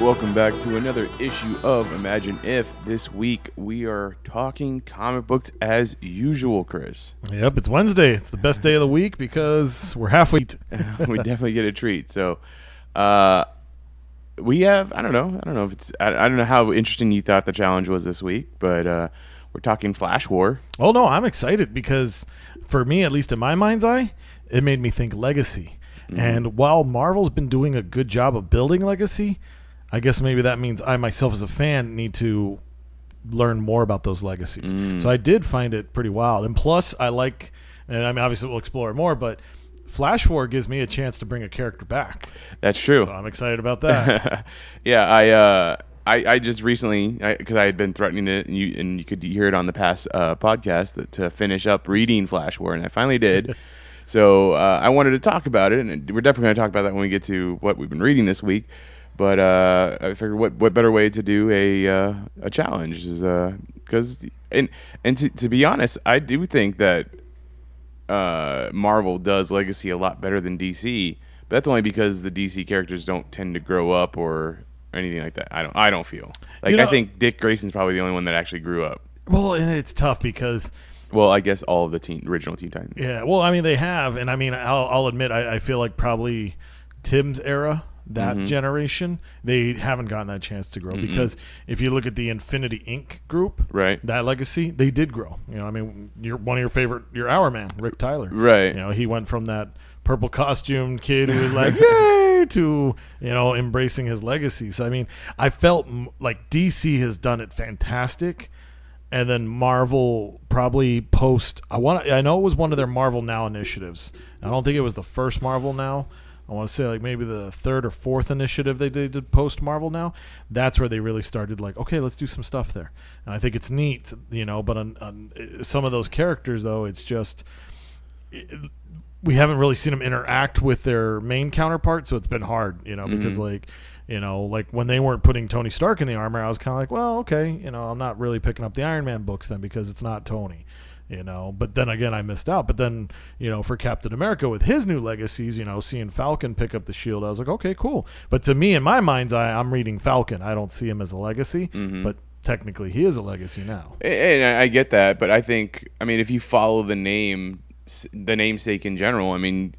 Welcome back to another issue of Imagine If. This week we are talking comic books as usual, Chris. Yep, it's Wednesday. It's the best day of the week because we're halfway. T- we definitely get a treat. So, uh, we have I don't know I don't know if it's I, I don't know how interesting you thought the challenge was this week, but uh, we're talking Flash War. oh no, I'm excited because for me, at least in my mind's eye, it made me think legacy. And while Marvel's been doing a good job of building legacy, I guess maybe that means I myself as a fan need to learn more about those legacies. So I did find it pretty wild. And plus, I like, and I mean, obviously we'll explore it more, but Flash War gives me a chance to bring a character back. That's true. So I'm excited about that. yeah, I uh, I, I just recently because I, had been threatening it, and you and you could hear it on the past uh, podcast that to finish up reading Flash War, and I finally did. so uh, I wanted to talk about it, and we're definitely going to talk about that when we get to what we've been reading this week. But uh, I figured, what what better way to do a uh, a challenge is because and and to, to be honest, I do think that uh, Marvel does Legacy a lot better than DC. But that's only because the DC characters don't tend to grow up or anything like that. I don't. I don't feel like You know- I think Dick Grayson's probably the only one that actually grew up. well, and it's tough because Well, I guess all of the teen, original Teen Titans. Yeah, well, I mean, they have, and I mean, I'll, I'll admit, I, I feel like probably Tim's era, that Mm-hmm. generation, they haven't gotten that chance to grow because if you look at the Infinity Inc. group, Right. that legacy, they did grow. You know, I mean, you're one of your favorite, your Hour Man, Rick Tyler, Right. You know, he went from that purple costume kid who was like, yay, to you know, embracing his legacy. So I mean, I felt m- like DC has done it fantastic and then Marvel probably post. I want. I know it was one of their Marvel Now initiatives. I don't think it was the first Marvel Now. I want to say like maybe the third or fourth initiative they did, did post Marvel Now. That's where they really started like, okay, let's do some stuff there. And I think it's neat, you know. But on, on some of those characters, though, it's just it- we haven't really seen them interact with their main counterpart, so it's been hard, you know, because mm-hmm. like, you know, like when they weren't putting Tony Stark in the armor, I was kind of like, well, okay, you know, I'm not really picking up the Iron Man books then because it's not Tony, you know. But then again, I missed out. But then, you know, for Captain America with his new legacies, you know, seeing Falcon pick up the shield, I was like, okay, cool. But to me, in my mind's eye, I'm reading Falcon. I don't see him as a legacy, but technically, he is a legacy now. And I get that, but I think I mean if you follow the name, the namesake in general, I mean.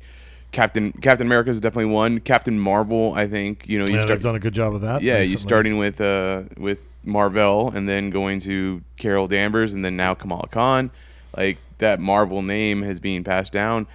Captain Captain America is definitely one. Captain Marvel, I think you know you Yeah, start, they've done a good job of that. yeah, you recently. starting with uh with Marvel and then going to Carol Danvers and then now Kamala Khan. Like that Marvel name has been passed down.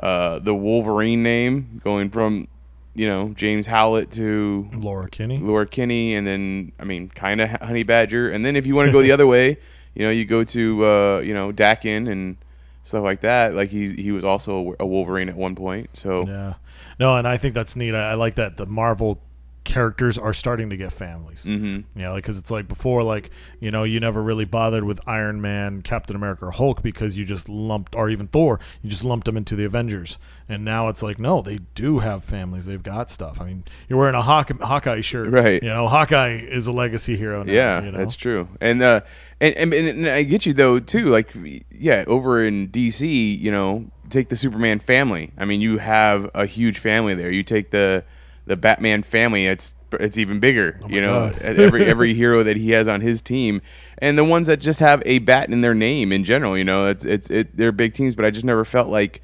Uh, the Wolverine name going from you know James Howlett to Laura Kinney. Laura Kinney, and then I mean kind of Honey Badger, and then if you want to go the other way, you know you go to uh, you know Daken and stuff like that. Like he he was also a Wolverine at one point. So Yeah. No, and I think that's neat. I, I like that the Marvel characters are starting to get families. Mm-hmm. You know, because it's like before, like you know, you never really bothered with Iron Man, Captain America, or Hulk because you just lumped, or even Thor, you just lumped them into the Avengers. And now it's like, no, they do have families. They've got stuff. I mean, you're wearing a Hawk- Hawkeye shirt, Right. You know, Hawkeye is a legacy hero. Now, Yeah, you know? that's true. And uh, and, and and I get you though too. Like, yeah, over in DC, you know, take the Superman family. I mean, you have a huge family there. You take the the Batman family. It's it's even bigger. you know, every every hero that he has on his team, and the ones that just have a bat in their name in general. You know, it's it's it. They're big teams, but I just never felt like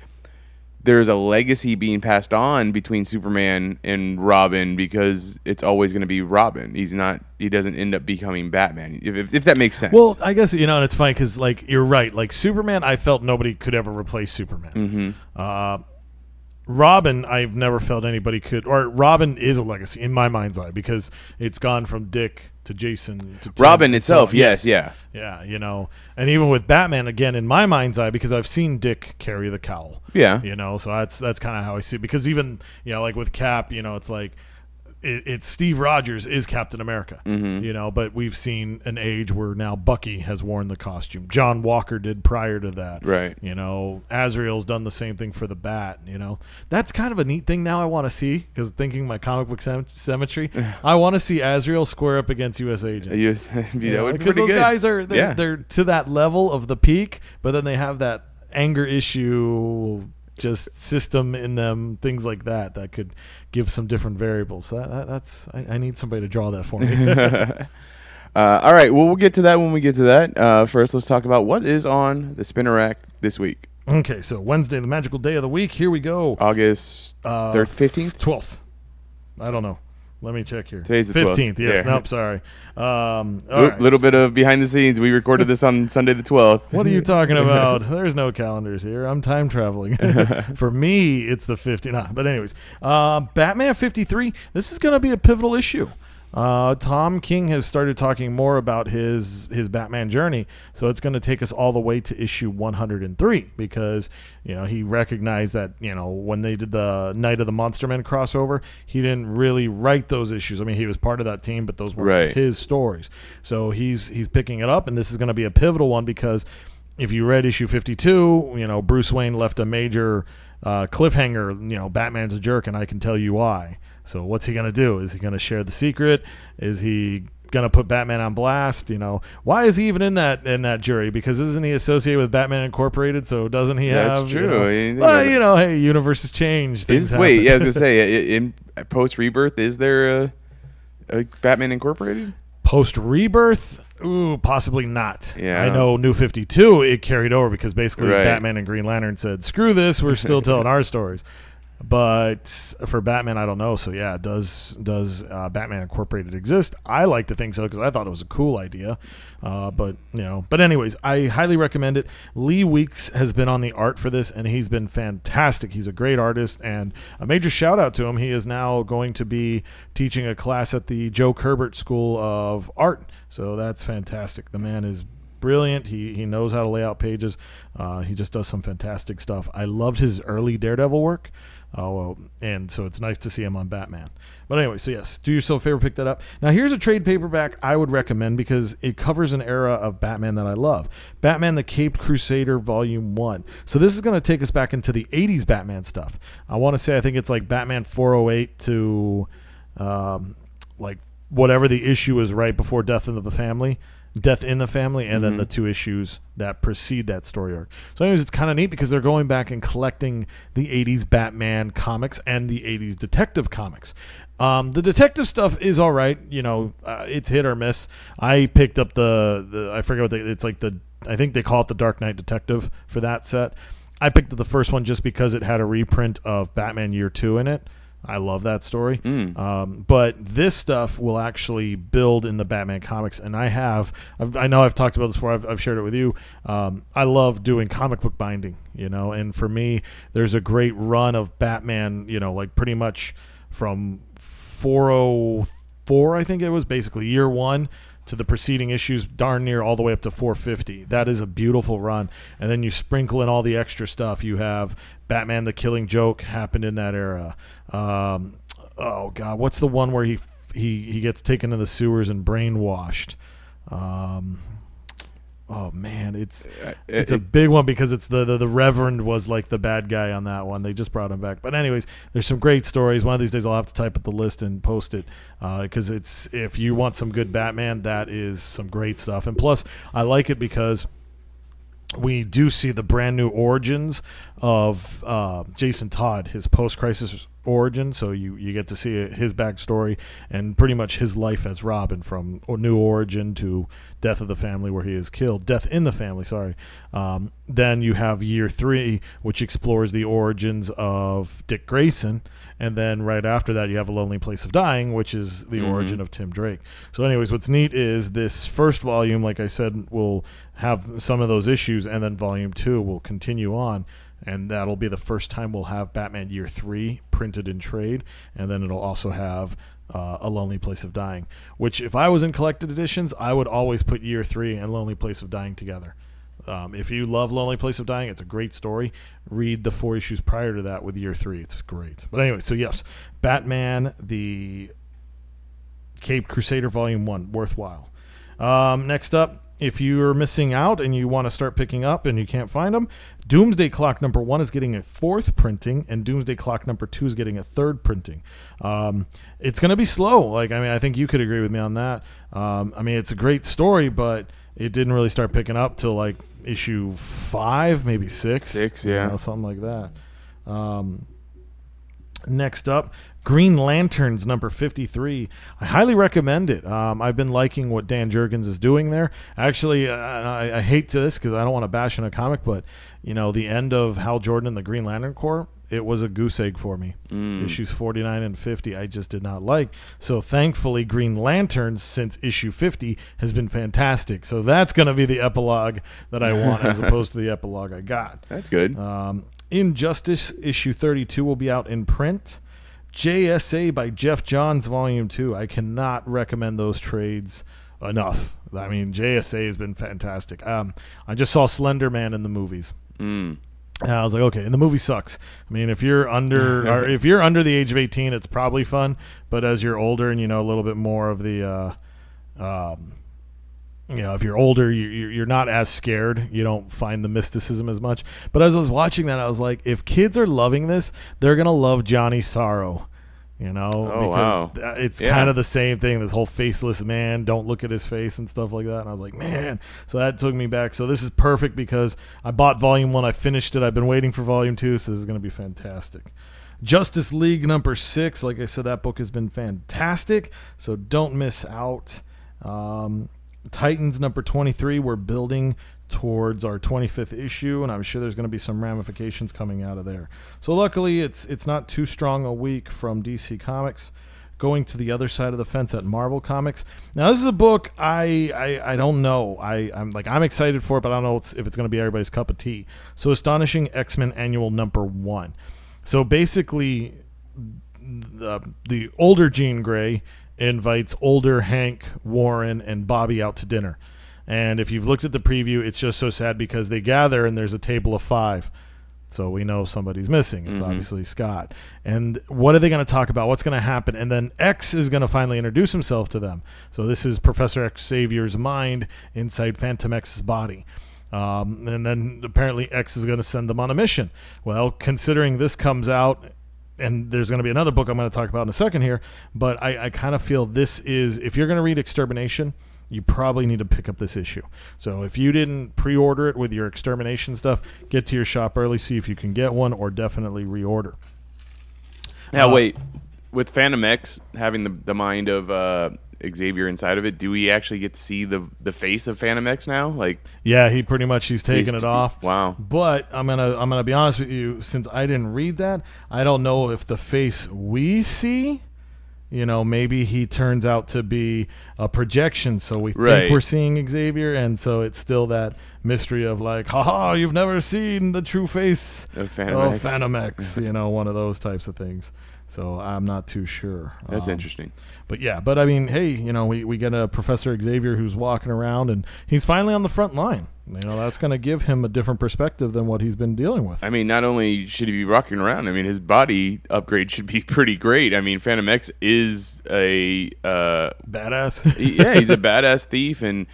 there's a legacy being passed on between Superman and Robin because it's always going to be Robin. He's not. He doesn't end up becoming Batman. If, if, if that makes sense. Well, I guess you know, and it's funny because like you're right. Like Superman, I felt nobody could ever replace Superman. Mm-hmm. Uh, Robin, I've never felt anybody could, or Robin is a legacy in my mind's eye because it's gone from Dick to Jason to Robin itself, so on. yes, yeah. yeah, you know, and even with Batman, again, in my mind's eye, because I've seen Dick carry the cowl, Yeah. you know, so that's that's kind of how I see it. Because even you know, like with Cap, you know, it's like it, it's Steve Rogers is Captain America, Mm-hmm. you know, but we've seen an age where now Bucky has worn the costume. John Walker did prior to that, Right. You know, Azrael's done the same thing for the Bat. You know, that's kind of a neat thing. Now I want to see because thinking my comic book sem- symmetry, I want to see Azrael square up against U.S. Agent. You- that You know, pretty those good. guys are they're, Yeah. they're to that level of the peak, but then they have that anger issue just system in them, things like that that could give some different variables. So that, that, that's I, I need somebody to draw that for me. Uh, all right. Well, we'll get to that when we get to that. Uh, first, let's talk about what is on the spinner rack this week. okay, so Wednesday, the magical day of the week. Here we go. August Uh, third, fifteenth. twelfth. I don't know. Let me check here. Today's the 12th. fifteenth. Yes. Yeah. Nope. Sorry. Um, right, little bit of behind the scenes. We recorded this on Sunday the twelfth. What are you talking about? There's no calendars here. I'm time traveling. For me, it's the 50. Nah, but anyways, uh, Batman 53. This is going to be a pivotal issue. Uh, Tom King has started talking more about his his Batman journey, so it's going to take us all the way to issue 103 because you know he recognized that you know when they did the Night of the Monster Men crossover, he didn't really write those issues. I mean, he was part of that team, but those were Right. his stories. So he's he's picking it up, and this is going to be a pivotal one because if you read issue 52, you know, Bruce Wayne left a major uh, cliffhanger, you know, Batman's a jerk, and I can tell you why. So what's he going to do? Is he going to share the secret? Is he going to put Batman on blast? You know, why is he even in that in that jury? Because isn't he associated with Batman Incorporated? So doesn't he That's have? you true. know- I mean, well, you know, hey, universes change. Things wait, yeah, I was gonna say in post rebirth, is there a, a Batman Incorporated? Post rebirth, ooh, possibly not. Yeah. I know New Fifty Two it carried over because basically Right. Batman and Green Lantern said, "Screw this, we're still telling our stories." But for Batman, I don't know. So yeah, does does uh, Batman Incorporated exist? I like to think so because I thought it was a cool idea. Uh, but you know, but anyways, I highly recommend it. Lee Weeks has been on the art for this, and he's been fantastic. He's a great artist, and a major shout out to him. He is now going to be teaching a class at the Joe Kubert School of Art. So that's fantastic. The man is brilliant. He he knows how to lay out pages. Uh, he just does some fantastic stuff. I loved his early Daredevil work. Oh, well, and so it's nice to see him on Batman. But anyway, so yes, do yourself a favor, pick that up. Now, here's a trade paperback I would recommend because it covers an era of Batman that I love Batman the Caped Crusader, Volume 1. So, this is going to take us back into the 80s Batman stuff. I want to say, I think it's like Batman 408 to um, like whatever the issue is right before Death in the Family. Death in the Family, and then the two issues that precede that story arc. So, anyways, it's kind of neat because they're going back and collecting the 80s Batman comics and the 80s detective comics. Um, the detective stuff is all right. You know, uh, it's hit or miss. I picked up the, the I forget what they, it's like the, I think they call it the Dark Knight Detective for that set. I picked up the first one just because it had a reprint of Batman Year 2 in it. I love that story. Um, but this stuff will actually build in the Batman comics, and I have. I've, I know I've talked about this before. I've, I've shared it with you. Um, I love doing comic book binding, you know. And for me, there's a great run of Batman, you know, like pretty much from 404, I think it was basically year one to the preceding issues, darn near all the way up to 450. That is a beautiful run. And then you sprinkle in all the extra stuff. You have Batman: The Killing Joke happened in that era. Um, oh God, what's the one where he he he gets taken to the sewers and brainwashed? Um, oh man, it's it's a big one because it's the, the the Reverend was like the bad guy on that one. They just brought him back. But anyways, there's some great stories. One of these days I'll have to type up the list and post it because it's if you want some good Batman, that is some great stuff. And plus, I like it because we do see the brand new origins of uh, Jason Todd, his post-crisis origin. So you, you get to see his backstory and pretty much his life as Robin from New Origin to Death of the Family, where he is killed. Death in the Family, sorry. Um, then you have Year Three, which explores the origins of Dick Grayson, and then right after that you have A Lonely Place of Dying, which is the origin of Tim Drake. So, anyways, what's neat is this first volume, like I said, will have some of those issues, and then volume two will continue on. And that'll be the first time we'll have Batman Year Three printed in trade, and then it'll also have uh, A Lonely Place of Dying. Which, if I was in collected editions, I would always put Year Three and Lonely Place of Dying together. Um, if you love Lonely Place of Dying, it's a great story. Read the four issues prior to that with Year Three; it's great. But anyway, so yes, Batman the Cape Crusader Volume One, worthwhile. Um, next up, if you're missing out and you want to start picking up and you can't find them, Doomsday Clock number one is getting a fourth printing, and Doomsday Clock number two is getting a third printing. Um, it's going to be slow. Like, I mean, I think you could agree with me on that. Um, I mean, it's a great story, but it didn't really start picking up till like issue five, maybe six. Six, you yeah. know, something like that. Um, Next up, Green Lanterns number 53. I highly recommend it. Um, I've been liking what Dan Jurgens is doing there. Actually, uh, I, I hate to this because I don't want to bash in a comic, but you know, the end of Hal Jordan and the Green Lantern Corps, it was a goose egg for me. Issues 49 and 50, I just did not like. So thankfully, Green Lanterns since issue 50 has been fantastic. So that's going to be the epilogue that I want as opposed to the epilogue I got. That's good. Um, Injustice issue 32 will be out in print. JSA by Geoff Johns, Volume 2. I cannot recommend those trades enough. I mean, JSA has been fantastic. Um, I just saw Slender Man in the movies. Mm. And I was like, okay, and the movie sucks. I mean, if you're under or if you're under the age of 18, it's probably fun. But as you're older and you know a little bit more of the, uh, um, you know, if you're older, you, you- you're not as scared. You don't find the mysticism as much. But as I was watching that, I was like, if kids are loving this, they're gonna love Johnny Sorrow. You know, Oh, wow. it's Yeah. kind of the same thing. This whole faceless man, don't look at his face and stuff like that. And I was like, man. So that took me back. So this is perfect because I bought volume one, I finished it. I've been waiting for volume two, so this is going to be fantastic. Justice League number six. Like I said, that book has been fantastic. So don't miss out. Um, Titans number 23. We're building towards our 25th issue, and I'm sure there's going to be some ramifications coming out of there. So luckily, it's it's not too strong a week from DC Comics. Going to the other side of the fence at Marvel Comics. Now, this is a book I I, I don't know. I I'm like I'm excited for it, but I don't know if it's going to be everybody's cup of tea. So, Astonishing X Men Annual Number One. So basically, the the older Jean Grey invites older Hank Warren and Bobby out to dinner. And if you've looked at the preview, it's just so sad because they gather and there's a table of five. So we know somebody's missing. It's obviously Scott. And what are they going to talk about? What's going to happen? And then X is going to finally introduce himself to them. So this is Professor X Xavier's mind inside Phantom X's body. Um, and then apparently X is going to send them on a mission. Well, considering this comes out and there's going to be another book I'm going to talk about in a second here, but I, I kind of feel this is if you're going to read Extermination, you probably need to pick up this issue. So if you didn't pre-order it with your extermination stuff, get to your shop early, see if you can get one, or definitely reorder. Now Uh, wait, with Phantom X having the the mind of uh, Xavier inside of it, do we actually get to see the the face of Phantom X now? Like Yeah, he pretty much he's taking he's- it off. Wow. But I'm gonna I'm gonna be honest with you. Since I didn't read that, I don't know if the face we see. You know, maybe he turns out to be a projection, so we think Right. we're seeing Xavier, and so it's still that mystery of like, haha, you've never seen the true face Of Phantom of X. Phantom X, you know, one of those types of things. So I'm not too sure. That's Um, interesting. but yeah, but I mean, hey, you know, we, we get a Professor Xavier who's walking around and he's finally on the front line. You know, that's going to give him a different perspective than what he's been dealing with. I mean, not only should he be rocking around, I mean, his body upgrade should be pretty great. I mean, Phantom X is a uh, Badass. yeah, he's a badass thief, and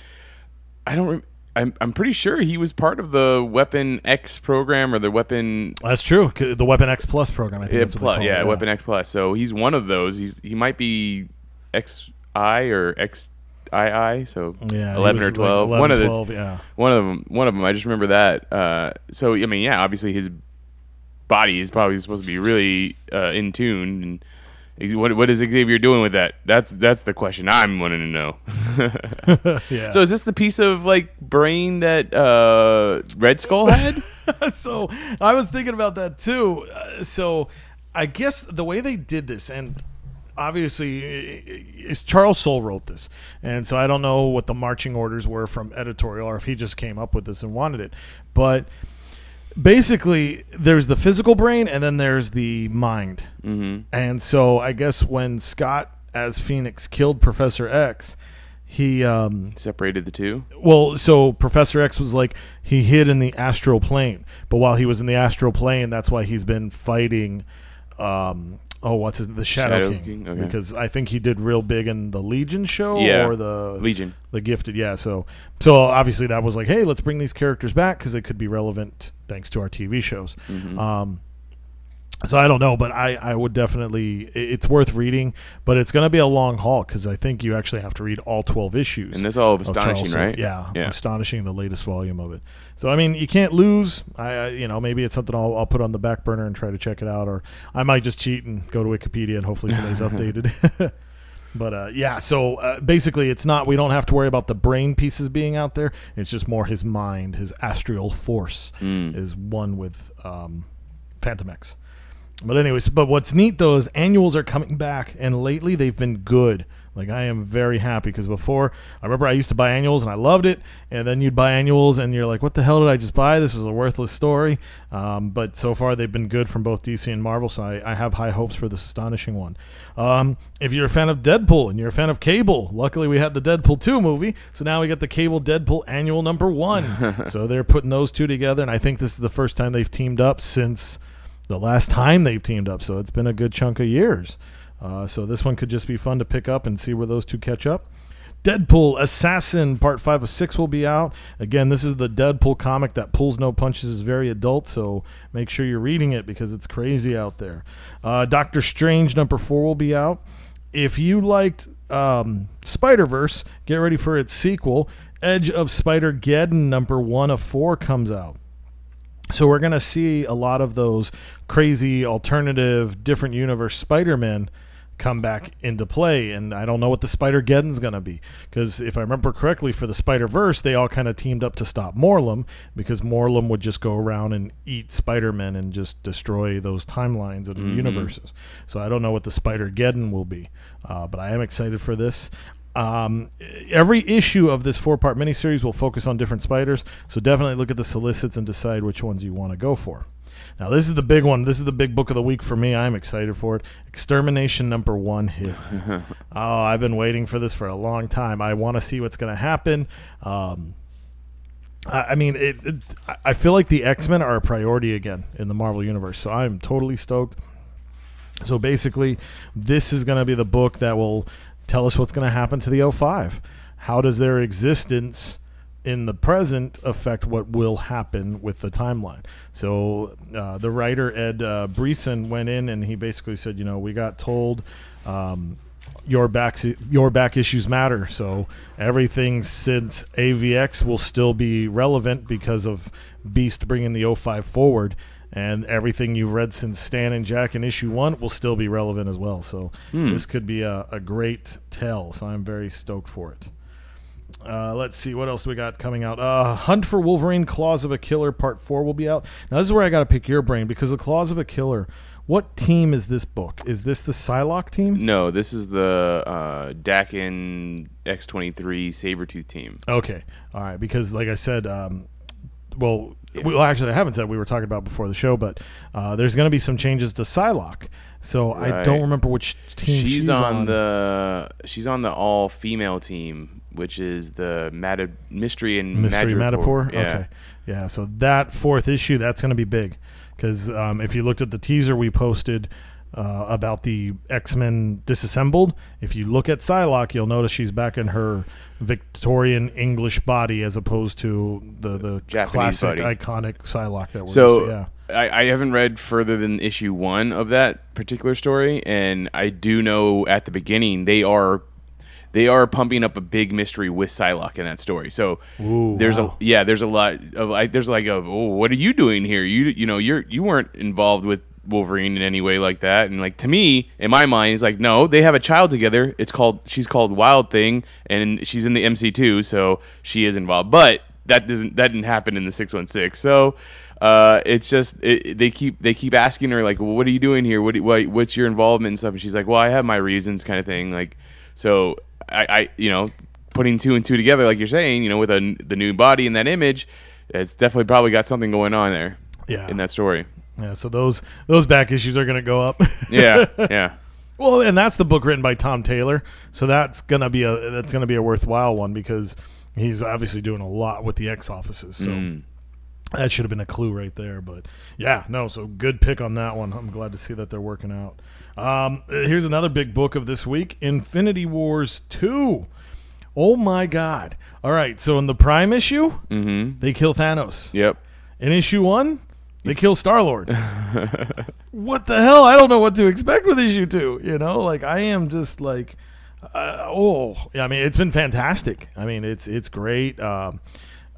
I don't. Rem- I'm I'm pretty sure he was part of the Weapon X program or the Weapon that's true. The Weapon X Plus program, I think yeah, plus, yeah, it, Weapon X Plus. So he's one of those. He's he might be XI or XII. So Yeah, eleven or like twelve. 11, one of 12, the yeah. one of them. One of them. I just remember that. Uh, so I mean, yeah, obviously his body is probably supposed to be really uh, in tune. And what what is Xavier doing with that? That's that's the question I'm wanting to know. Yeah. So is this the piece of like brain that uh, Red Skull had? so I was thinking about that too. Uh, so I guess the way they did this, and obviously, is Charles Soule wrote this, and so I don't know what the marching orders were from editorial, or if he just came up with this and wanted it. But basically there's the physical brain and then there's the mind. Mm-hmm. And so I guess when Scott as Phoenix killed Professor X, he um Separated the two. well so Professor X was like he hid in the astral plane. But while he was in the astral plane, that's why he's been fighting um oh what's his the Shadow, Shadow King, King, okay. because I think he did real big in the Legion show Yeah. or the Legion. the gifted yeah so so obviously that was like hey let's bring these characters back because they could be relevant thanks to our tv shows Mm-hmm. um so i don't know but i i would definitely it's worth reading but it's going to be a long haul because i think you actually have to read all 12 issues And that's all of astonishing, Charles right? yeah, Yeah. astonishing the latest volume of it so i mean you can't lose i, I you know maybe it's something I'll, I'll put on the back burner and try to check it out or i might just cheat and go to wikipedia and hopefully somebody's updated But uh, yeah, so uh, basically, it's not. We don't have to worry about the brain pieces being out there. It's just more his mind, his astral force Mm. is one with um, Phantom X. But anyways, but what's neat though is annuals are coming back, and lately they've been good. Like I am very happy because before I remember I used to buy annuals and I loved it, and then you'd buy annuals and you're like, "What the hell did I just buy? This was a worthless story." Um, but so far they've been good from both DC and Marvel, so I, I have high hopes for this astonishing one. Um, if you're a fan of Deadpool and you're a fan of Cable, luckily we had the Deadpool two movie, so now we get the Cable Deadpool annual number one. so they're putting those two together, and I think this is the first time they've teamed up since the last time they've teamed up. So it's been a good chunk of years. Uh, so this one could just be fun to pick up and see where those two catch up. Deadpool Assassin Part 5 of 6 will be out. Again, this is the Deadpool comic that pulls no punches, is very adult, so make sure you're reading it because it's crazy out there. Uh, Doctor Strange number 4 will be out. If you liked um, Spider Verse, get ready for its sequel. Edge of Spider Geddon number 1 of 4 comes out. So we're going to see a lot of those crazy alternative different universe Spider-Man come back into play and I don't know what the Spider-Geddon's going to be because if I remember correctly for the Spider-Verse they all kind of teamed up to stop Morlun because Morlun would just go around and eat Spider-Man and just destroy those timelines and universes. So I don't know what the Spider-Geddon will be. Uh, but I am excited for this. Um, every issue of this four part miniseries will focus on different spiders, so definitely look at the solicits and decide which ones you want to go for. Now, this is the big one. This is the big book of the week for me. I'm excited for it. Extermination number one hits. oh, I've been waiting for this for a long time. I want to see what's going to happen. Um, I I mean, it, it, I- I feel like the X Men are a priority again in the Marvel Universe, so I'm totally stoked. So basically, this is going to be the book that will tell us what's going to happen to the O5. How does their existence in the present affect what will happen with the timeline? So uh, the writer Ed uh, Brisson went in and he basically said, you know, we got told. Um, your back your back issues matter. So everything since AVX will still be relevant because of Beast bringing the O5 forward, and everything you've read since Stan and Jack in issue one will still be relevant as well. So this could be a, a great tell. So I'm very stoked for it. Uh, let's see what else we got coming out. Uh, Hunt for Wolverine: Claws of a Killer Part Four will be out. Now this is where I got to pick your brain because the Claws of a Killer. What team is this book? Is this the Psylocke team? No, this is the uh, Daken X23 Sabretooth team. Okay, all right. Because like I said, um, well, well, actually, I haven't said we were talking about before the show, but uh, there's going to be some changes to Psylocke. So I don't remember which team She's, she's, on, the she's on the all female team, which is the Mad- Mystery and Mystery Madripoor. Madripoor. Yeah. Okay, yeah. So that fourth issue, that's going to be big, because um, if you looked at the teaser we posted uh, about the X Men disassembled, if you look at Psylocke, you'll notice she's back in her Victorian English body as opposed to the the Japanese classic body. iconic Psylocke that we're So used to, yeah. I, I haven't read further than issue one of that particular story, and I do know at the beginning they are they are pumping up a big mystery with Psylocke in that story. So Ooh, there's wow. a yeah, there's a lot of like there's like a oh what are you doing here? You you know you're you weren't involved with Wolverine in any way like that. And like to me, in my mind, it's like no, they have a child together. It's called she's called Wild Thing, and she's in the MC2, so she is involved. But that doesn't that didn't happen in the six one six. So uh, it's just it, they keep they keep asking her like, well, what are you doing here? What, do- what what's your involvement and stuff? And she's like, well, I have my reasons, kind of thing. Like so, I, I you know putting two and two together, like you're saying, you know, with a, the new body and that image, it's definitely probably got something going on there. Yeah. in that story. Yeah, so those those back issues are going to go up. Yeah, yeah. well, and that's the book written by Tom Taylor, so that's gonna be a that's gonna be a worthwhile one because he's obviously doing a lot with the X offices. So Mm. that should have been a clue right there. But yeah, no, so good pick on that one. I'm glad to see that they're working out. Um, here's another big book of this week: Infinity Wars two. Oh my God! All right, so in the Prime issue, Mm-hmm. they kill Thanos. Yep. In issue one, they kill Star Lord. what the hell? I don't know what to expect with issue two. You know, like I am just like, uh, oh, yeah. I mean, it's been fantastic. I mean, it's it's great. Um,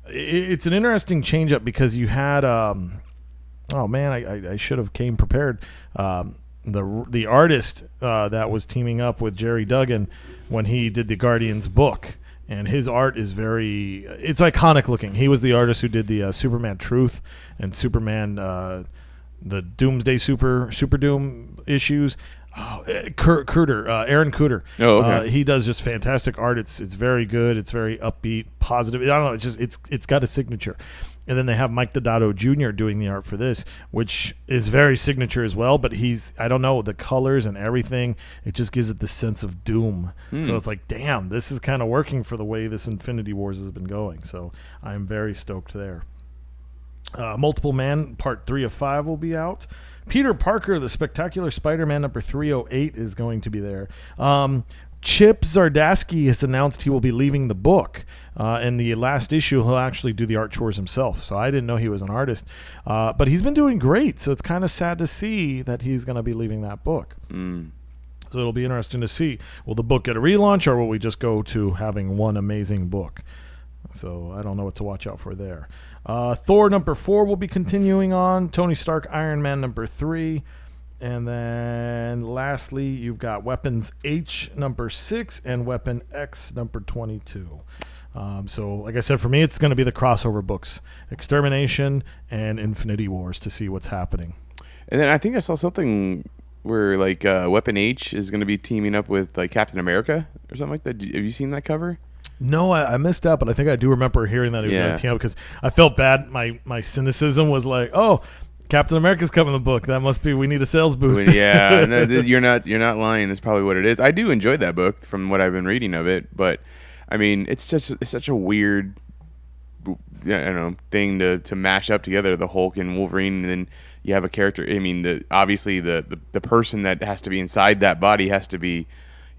i it's an interesting change up because you had, um, oh man, I, I, I should have came prepared. Um, the the artist uh, that was teaming up with Gerry Duggan when he did the Guardians book. And his art is very, it's iconic looking. He was the artist who did the uh, Superman Truth and Superman, uh, the Doomsday Super, Super Doom issues. Oh, eh, Cur- Cooter, uh, Aaron Kuder. Oh, okay. Uh, he does just fantastic art. It's it's very good. It's very upbeat, positive. I don't know. It's just it's it's got a signature. And then they have Mike Deodato Jr. doing the art for this, which is very signature as well. But he's I don't know the colors and everything. It just gives it the sense of doom. So it's like, damn, this is kind of working for the way this Infinity Wars has been going. So I'm very stoked there. Uh, Multiple Man Part 3 of 5 will be out. Peter Parker, the Spectacular Spider Man number 308, is going to be there. Um, Chip Zdarsky has announced he will be leaving the book. Uh, in the last issue, he'll actually do the art chores himself. So I didn't know he was an artist. Uh, but he's been doing great. So it's kind of sad to see that he's going to be leaving that book. Mm. So it'll be interesting to see. Will the book get a relaunch or will we just go to having one amazing book? So I don't know what to watch out for there. Uh, Thor number four will be continuing on. Tony Stark Iron Man number three. And then lastly, you've got Weapons H number six and Weapon X number 22. Um, so, like I said, for me, it's going to be the crossover books Extermination and Infinity Wars to see what's happening. And then I think I saw something where like uh, Weapon H is going to be teaming up with like Captain America or something like that. Have you seen that cover? No, I, I missed out, but I think I do remember hearing that he was Yeah. to team up because I felt bad. My my cynicism was like, oh, Captain America's coming in the book. That must be we need a sales boost. Yeah, no, you're not you're not lying. That's probably what it is. I do enjoy that book from what I've been reading of it, but I mean, it's just it's such a weird, I don't know, thing to to mash up together the Hulk and Wolverine, and then you have a character. I mean, the obviously the the, the person that has to be inside that body has to be.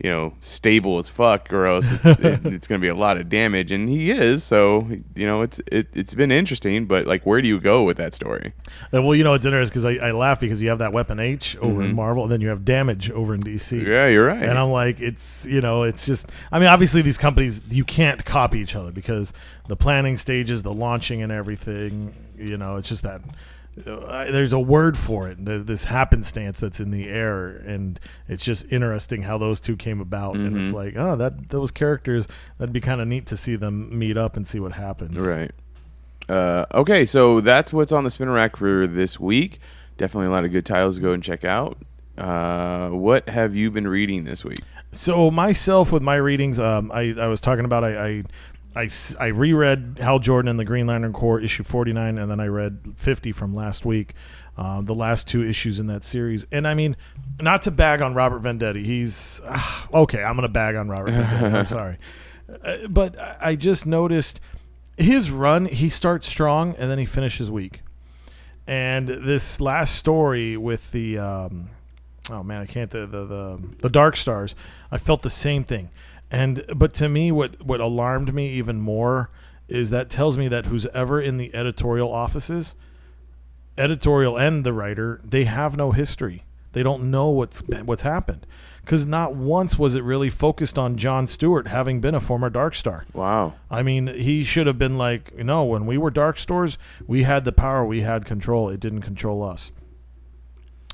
You know, stable as fuck, or else it's, it, it's going to be a lot of damage, and he is. So, you know, it's it, it's been interesting, but like, where do you go with that story? And, well, you know, it's interesting because I, I laugh because you have that Weapon H over in Mhm. Marvel, and then you have Damage over in DC. Yeah, you're right. And I'm like, it's you know, it's just. I mean, obviously these companies you can't copy each other because the planning stages, the launching, and everything. You know, it's just that. Uh, there's a word for it. The, this happenstance that's in the air, and it's just interesting how those two came about. And it's Mhm. like, oh, that those characters. That'd be kind of neat to see them meet up and see what happens. Right. Uh, okay, so that's what's on the spinner rack for this week. Definitely a lot of good titles to go and check out. Uh, what have you been reading this week? So myself with my readings, um, I, I was talking about I, I I I reread Hal Jordan and the Green Lantern Corps issue 49, and then I read 50 from last week, um, the last two issues in that series. And I mean, not to bag on Robert Venditti, he's ah, okay. I'm gonna bag on Robert Venditti. I'm sorry, uh, but I I just noticed his run. He starts strong and then he finishes weak. And this last story with the um, oh man, I can't the, the the the Dark Stars. I felt the same thing, and but to me, what what alarmed me even more is that tells me that who's ever in the editorial offices, editorial and the writer, they have no history. They don't know what's what's happened because not once was it really focused on John Stewart having been a former Dark Star. Wow. I mean, he should have been like, you know, when we were Dark Stars, we had the power, we had control. It didn't control us.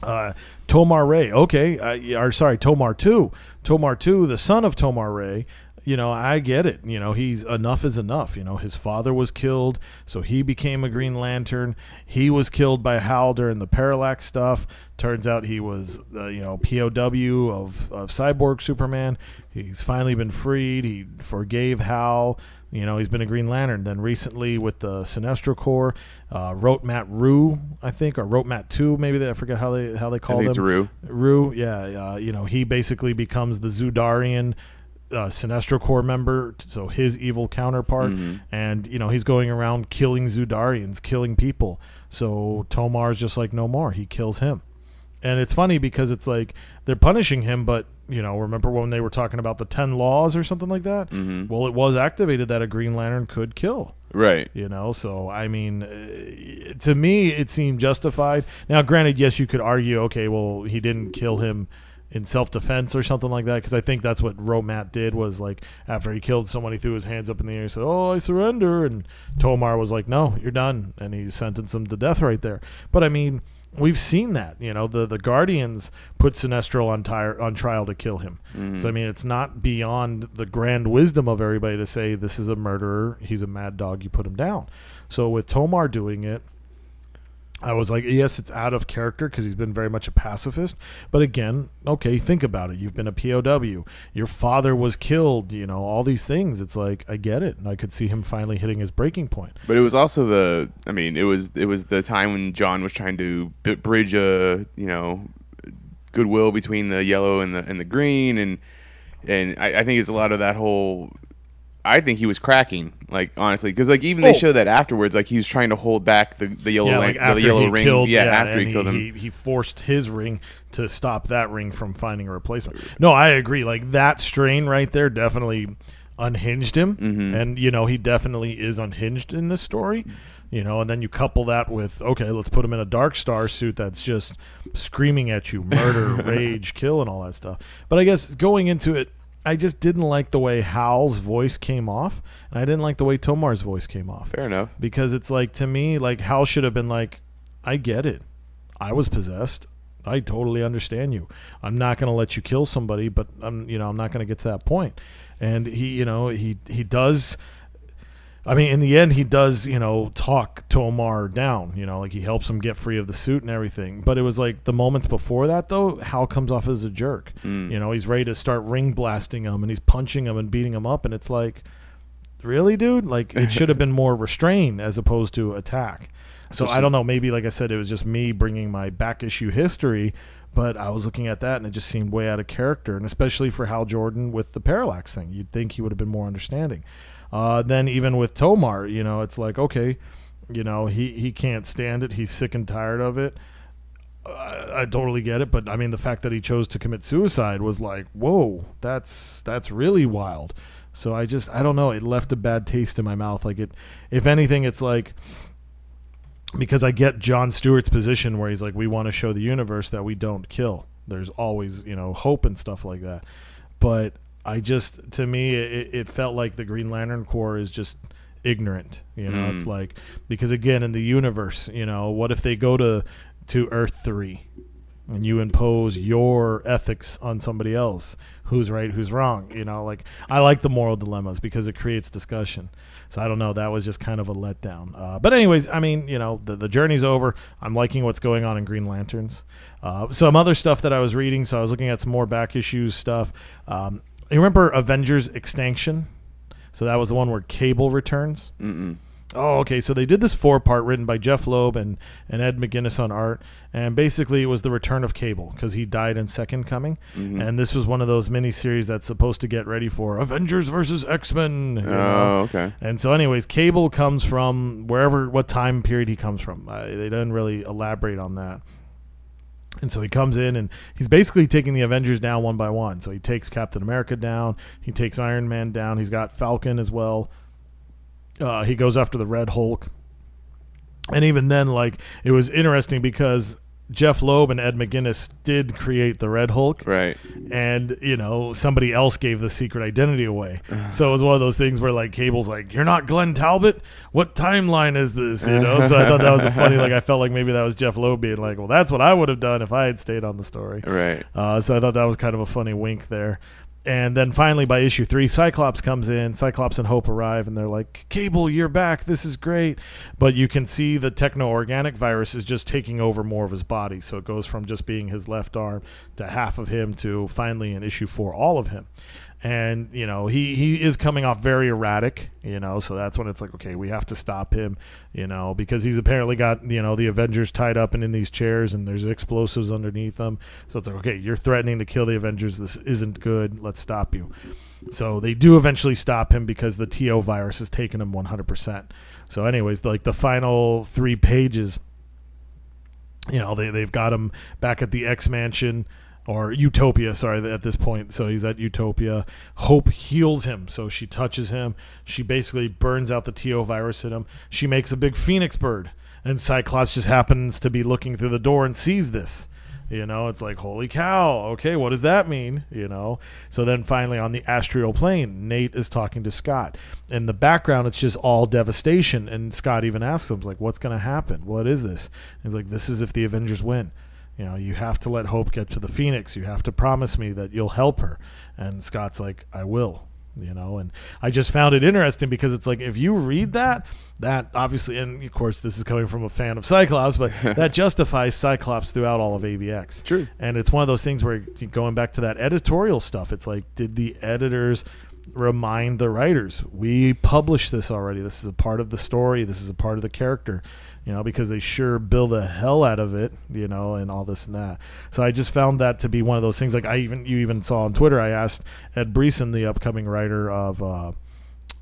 Uh, Tomar-Re, okay, uh, or sorry, Tomar-Tu, Tomar two, the son of Tomar-Re. You know, I get it. You know, he's enough is enough. You know, his father was killed, so he became a Green Lantern. He was killed by Hal during the Parallax stuff. Turns out he was, uh, you know, POW of, of Cyborg Superman. He's finally been freed. He forgave Hal, You know, he's been a Green Lantern. Then recently with the Sinestro Corps, uh, Romat-Ru, I think, or wrote Matt Two, maybe they, I forget how they how they call it's Rue. Rue, yeah, uh, you know, he basically becomes the Xudarian uh, Sinestro Corps member, so his evil counterpart, and you know he's going around killing Xudarians, killing people. So Tomar's just like no more. He kills him, and it's funny because it's like they're punishing him, but you know, remember when they were talking about the ten laws or something like that? Mm-hmm. Well, it was activated that a Green Lantern could kill Right. you know so i mean uh, to me it seemed justified now granted yes you could argue okay well he didn't kill him in self-defense or something like that because i think that's what romat did was like after he killed someone he threw his hands up in the air and said oh i surrender and tomar was like no you're done and he sentenced him to death right there but i mean we've seen that you know the the guardians put sinestro on tire on trial to kill him. So mm-hmm. i mean it's not beyond the grand wisdom of everybody to say this is a murderer he's a mad dog you put him down. So with tomar doing it I was like, yes, it's out of character because he's been very much a pacifist. But again, okay, think about it. You've been a POW. Your father was killed. You know all these things. It's like I get it, and I could see him finally hitting his breaking point. But it was also the. I mean, it was it was the time when John was trying to bridge a you know goodwill between the yellow and the and the green, and and I, I think it's a lot of that whole. I think he was cracking, like honestly, because like even they Oh. show that afterwards, like he was trying to hold back the the yellow yeah, like after the yellow he ring, killed, yeah, after and he killed him. he, he forced his ring to stop that ring from finding a replacement. No, I agree. Like that strain right there definitely unhinged him, Mm-hmm. and you know he definitely is unhinged in this story. You know, and then you couple that with okay, let's put him in a Dark Star suit that's just screaming at you, murder, rage, kill, and all that stuff. But I guess going into it, I just didn't like the way Hal's voice came off, and I didn't like the way Tomar's voice came off Fair enough. because it's like to me like Hal should have been like I get it. I was possessed. I totally understand you. I'm not going to let you kill somebody, but I'm you know, I'm not going to get to that point. And he, you know, he he does I mean, in the end, he does, you know, talk Tomar down. You know, like he helps him get free of the suit and everything. But it was like the moments before that, though, Hal comes off as a jerk. Mm. You know, he's ready to start ring blasting him, and he's punching him and beating him up, and it's like, really, dude? Like it should have been more restraint as opposed to attack. So I don't know. Maybe, like I said, it was just me bringing my back issue history. But I was looking at that, and it just seemed way out of character, and especially for Hal Jordan with the parallax thing, you'd think he would have been more understanding. Uh, then even with Tomar, you know, it's like okay, you know, he he can't stand it. He's sick and tired of it. I, I totally get it, but I mean, the fact that he chose to commit suicide was like, whoa, that's that's really wild. So I just I don't know. It left a bad taste in my mouth. Like it, if anything, it's like because I get John Stewart's position where he's like, we want to show the universe that we don't kill. There's always you know hope and stuff like that. But I just to me it, it felt like the Green Lantern Corps is just ignorant. You know, it's like because again in the universe, you know, what if they go to to Earth three and you impose your ethics on somebody else? Who's right who's wrong you know? Like i like the moral dilemmas because it creates discussion. So i don't know that was just kind of a letdown. Uh, but anyways i mean you know the, the journey's over. I'm liking what's going on in green lanterns. Uh, some other stuff that i was reading so i was looking at some more back issues stuff. Um, you remember avengers extinction so that was the one where cable returns Mm-mm. Oh, okay. So they did this four part written by Jeph Loeb and, and Ed McGuinness on art. And basically, it was the return of Cable because he died in Second Coming. And this was one of those miniseries that's supposed to get ready for Avengers versus X Men. Oh, okay. And so, anyways, Cable comes from wherever, what time period he comes from. Uh, they didn't really elaborate on that. And so he comes in and he's basically taking the Avengers down one by one. So he takes Captain America down, he takes Iron Man down, he's got Falcon as well. Uh, he goes after the Red Hulk. And even then, like, it was interesting because Jeph Loeb and Ed McGuinness did create the Red Hulk Right. and you know somebody else gave the secret identity away so it was one of those things where like cable's like you're not glenn talbot what timeline is this you know so i thought that was a funny like i felt like maybe that was jeph loeb being like well that's what i would have done if i had stayed on the story Right. uh, so I thought that was kind of a funny wink there. And then finally, by issue three, Cyclops comes in. Cyclops and Hope arrive, and they're like, Cable, you're back. This is great. But you can see the techno organic virus is just taking over more of his body. So it goes from just being his left arm to half of him to finally in issue four, all of him. And you know he he is coming off very erratic you know so that's when it's like okay we have to stop him you know because he's apparently got you know the avengers tied up and in these chairs and there's explosives underneath them. So it's like okay you're threatening to kill the avengers. This isn't good. Let's stop you. So they do eventually stop him because the to virus has taken him 100% so anyways like the final three pages you know they, they've got him back at the x mansion or Utopia, sorry, at this point. So he's at Utopia. Hope heals him. So she touches him. She basically burns out the TO virus in him. She makes a big phoenix bird. And Cyclops just happens to be looking through the door and sees this. You know, it's like, holy cow. Okay, what does that mean? You know? So then finally on the astral plane, Nate is talking to Scott. In the background, it's just all devastation. And Scott even asks him, like, what's going to happen? What is this? he's like, this is if the Avengers win. You know, you have to let Hope get to the Phoenix. You have to promise me that you'll help her. And Scott's like, I will. You know, and I just found it interesting because it's like if you read that, that obviously, and of course, this is coming from a fan of Cyclops, but that justifies Cyclops throughout all of AVX. True. And it's one of those things where going back to that editorial stuff, it's like, did the editors remind the writers, we published this already. This is a part of the story. This is a part of the character you know, because they sure bill the hell out of it, you know, and all this and that. So I just found that to be one of those things. Like I even you even saw on Twitter, I asked Ed Brisson, the upcoming writer of uh,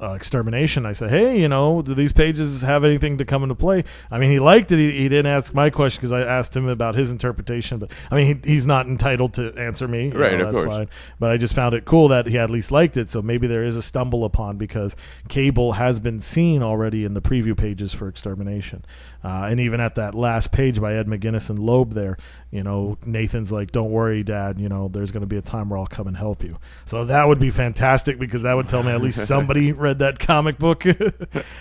uh, extermination. I said, hey, you know, do these pages have anything to come into play? I mean, he liked it. He, he didn't ask my question because I asked him about his interpretation. But I mean, he, he's not entitled to answer me. Right, know, of that's course. fine. But I just found it cool that he at least liked it. So maybe there is a stumble upon because Cable has been seen already in the preview pages for extermination. Uh, and even at that last page by Ed McGuinness and Loeb there, you know, Nathan's like, don't worry, Dad. You know, there's going to be a time where I'll come and help you. So that would be fantastic because that would tell me at least somebody read that comic book. uh,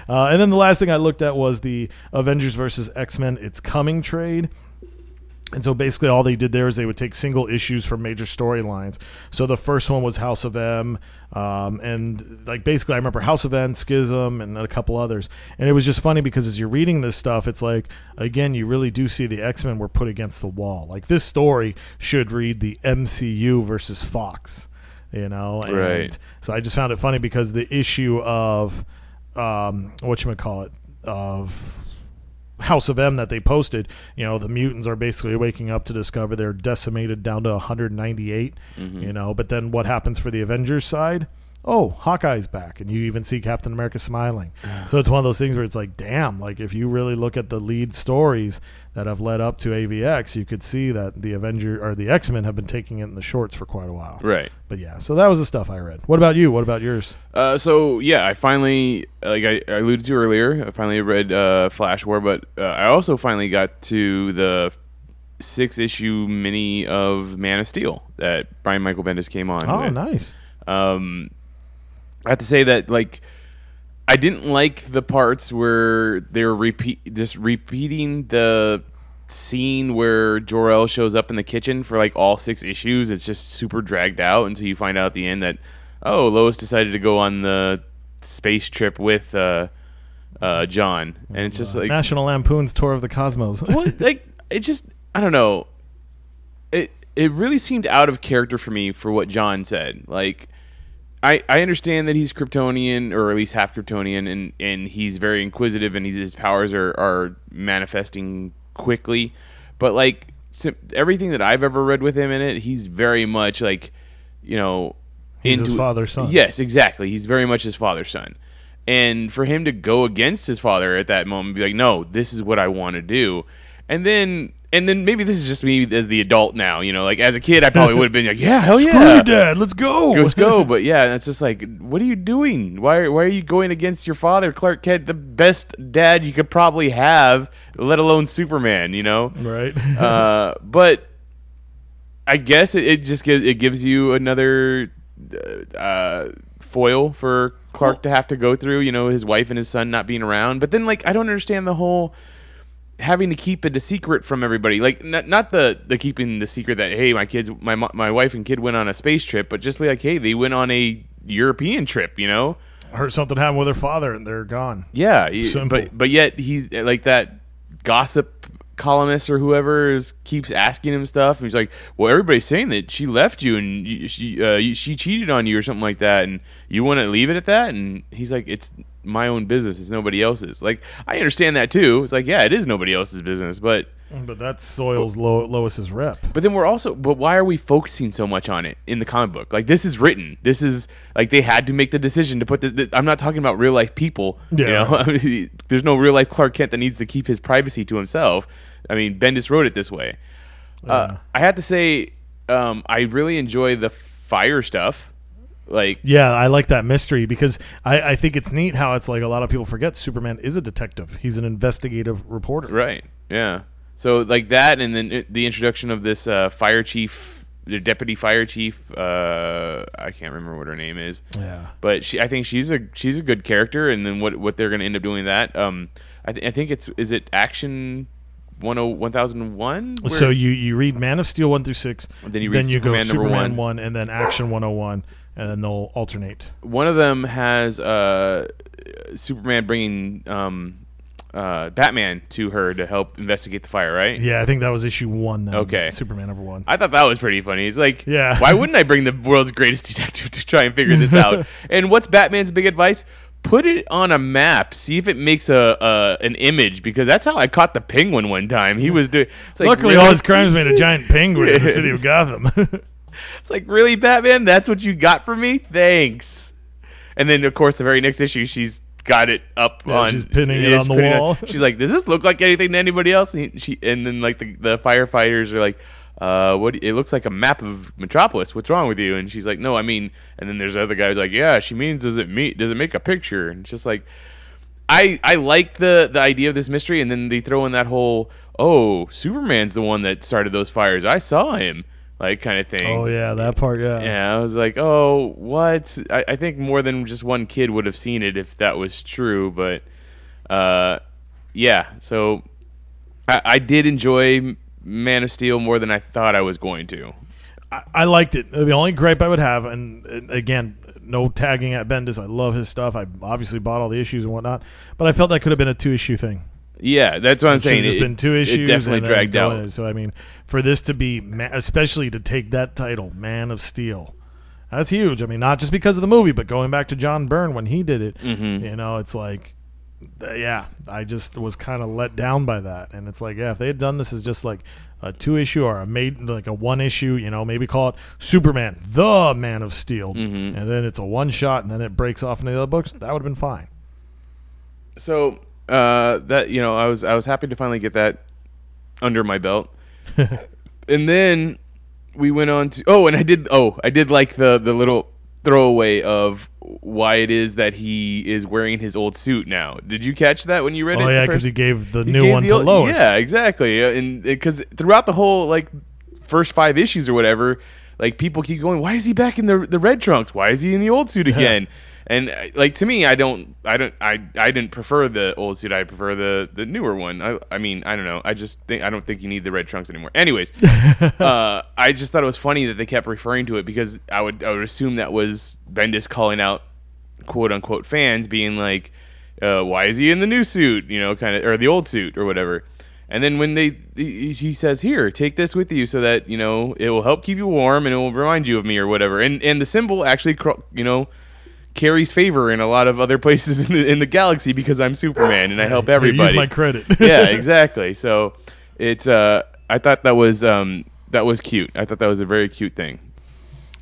and then the last thing I looked at was the Avengers versus X Men It's Coming trade. And so basically, all they did there is they would take single issues from major storylines. So the first one was House of M, um, and like basically, I remember House of M, Schism, and a couple others. And it was just funny because as you're reading this stuff, it's like again, you really do see the X Men were put against the wall. Like this story should read the MCU versus Fox, you know? And Right. So I just found it funny because the issue of um, what you call it of House of M that they posted, you know, the mutants are basically waking up to discover they're decimated down to 198, you know, but then what happens for the Avengers side? Oh, Hawkeye's back, and you even see Captain America smiling. so it's one of those things where it's like, damn, like if you really look at the lead stories that have led up to AVX, you could see that the Avenger or the X Men have been taking it in the shorts for quite a while. Right. But yeah, so that was the stuff I read. What about you? What about yours? Uh, so yeah, I finally, like I, I alluded to earlier, I finally read uh, Flash War, but uh, I also finally got to the six issue mini of Man of Steel that Brian Michael Bendis came on. Oh, with. nice. Um, I have to say that like I didn't like the parts where they were repeat just repeating the scene where Jor El shows up in the kitchen for like all six issues. It's just super dragged out until you find out at the end that oh Lois decided to go on the space trip with uh, uh, Jon, and it's just like National Lampoon's Tour of the Cosmos. what like it just I don't know. It it really seemed out of character for me for what Jon said. Like I I understand that he's Kryptonian or at least half Kryptonian and and he's very inquisitive and his powers are are manifesting quickly, but like sim- everything that I've ever read with him in it, he's very much like you know He's his father's son. Yes, exactly. He's very much his father's son. And for him to go against his father at that moment, be like, "No, this is what I want to do," and then and then maybe this is just me as the adult now. You know, like as a kid, I probably would have been like, "Yeah, hell Screw yeah, you, Dad. Let's go. let's go." But yeah, it's just like, what are you doing? Why why are you going against your father, Clark Kent, the best dad you could probably have, let alone Superman? You know, right. uh, but I guess it, it just gives it gives you another uh, foil for Clark to have to go through. You know, his wife and his son not being around. But then, like, I don't understand the whole having to keep it a secret from everybody. Like, not, not the the keeping the secret that hey, my kids, my my wife and kid went on a space trip, but just be like, hey, they went on a European trip. You know. Heard something happened with her father, and they're gone. Yeah, Simple. but but yet he's like that gossip columnist or whoever is keeps asking him stuff, and he's like, "Well, everybody's saying that she left you and you, she uh, you, she cheated on you or something like that, and you want to leave it at that." And he's like, "It's my own business. It's nobody else's." Like I understand that too. It's like, yeah, it is nobody else's business, but But that soils Lo- Lois's rep. but then we're also, but why are we focusing so much on it in the comic book? Like this is written. This is like they had to make the decision to put the. the I'm not talking about real life people. You Yeah. know? I mean, there's no real life Clark Kent that needs to keep his privacy to himself. I mean, Bendis wrote it this way. Uh, I have to say, um, I really enjoy the fire stuff. Like, Yeah, I like that mystery because I, I think it's neat how it's like a lot of people forget Superman is a detective. He's an investigative reporter. right? Yeah. So like that, and then it, the introduction of this uh, fire chief, the deputy fire chief. Uh, I can't remember what her name is. Yeah. but she I think she's a she's a good character and then what what they're going to end up doing that um I, th- I think it's is it action oh, 10 1001 So you, you read Man of Steel 1 through 6, Then you read then you go Superman number Superman one. 1, and then Action 101, and then they'll alternate. one of them has uh Superman bringing um uh Batman to her to help investigate the fire right Yeah, I think that was issue 1 then. Okay. Superman number 1. I thought that was pretty funny. He's like, Yeah. why wouldn't I bring the world's greatest detective to try and figure this out? and what's Batman's big advice? Put it on a map. See if it makes a, a an image because that's how I caught the penguin one time. He was doing. Like, Luckily, really? all his crimes made a giant penguin in the city of Gotham. It's like, really, Batman? That's what you got for me? Thanks. And then, of course, the very next issue, she's got it up Yeah, on. she's pinning it on the wall. She's like, "Does this look like anything to anybody else?" And he, she, and then like the, the firefighters are like, "Uh, what? It looks like a map of Metropolis. What's wrong with you?" And she's like, "No, I mean." And then there's other guys like, "Yeah, she means does it meet? Does it make a picture?" And it's just like, I I like the the idea of this mystery, and then they throw in that whole oh Superman's the one that started those fires. I saw him, like kind of thing. oh, yeah, that part, yeah. Yeah, I was like, oh, what? I, I think more than just one kid would have seen it if that was true, but uh, yeah. So I, I did enjoy Man of Steel more than I thought I was going to. I, I liked it. The only gripe I would have, and, and again, no tagging at Bendis. I love his stuff. I obviously bought all the issues and whatnot, but I felt that could have been a two issue thing. Yeah, that's what I'm It saying. have just It- been two it issues. definitely and dragged out. So I mean, for this to be, especially to take that title, Man of Steel, that's huge. I mean, not just because of the movie, but going back to John Byrne when he did it. Mm-hmm. You know, it's like, yeah, I just was kind of let down by that, and it's like, yeah, if they had done this as just like a two issue or a made like a one issue, you know, maybe call it Superman, the Man of Steel, Mm-hmm. and then it's a one shot, and then it breaks off into the other books. That would have been fine. So uh, that you know, I was I was happy to finally get that under my belt, and then we went on to oh, and I did oh, I did like the the little throwaway of why it is that he is wearing his old suit now. Did you catch that when you read it? Oh yeah, because he gave the he new gave one the to old- Lois. Yeah, exactly. Uh, And because throughout the whole like first five issues or whatever, like people keep going, "Why is he back in the the red trunks? Why is he in the old suit again?" And uh, like to me, I don't, I don't, I, I didn't prefer the old suit. I prefer the the newer one. I, I mean, I don't know. I just think I don't think you need the red trunks anymore. Anyways, uh, I just thought it was funny that they kept referring to it because I would I would assume that was Bendis calling out quote unquote fans being like, uh, "Why is he in the new suit?" You know, kind of, or the old suit, or whatever. And then when they, he he says, "Here, take this with you, so that you know it will help keep you warm and it will remind you of me, or whatever." And and the symbol actually, you know, carries favor in a lot of other places in the in the galaxy because I'm Superman and I help everybody. Use my credit. yeah, exactly. So it's uh, I thought that was um, that was cute. I thought that was a very cute thing.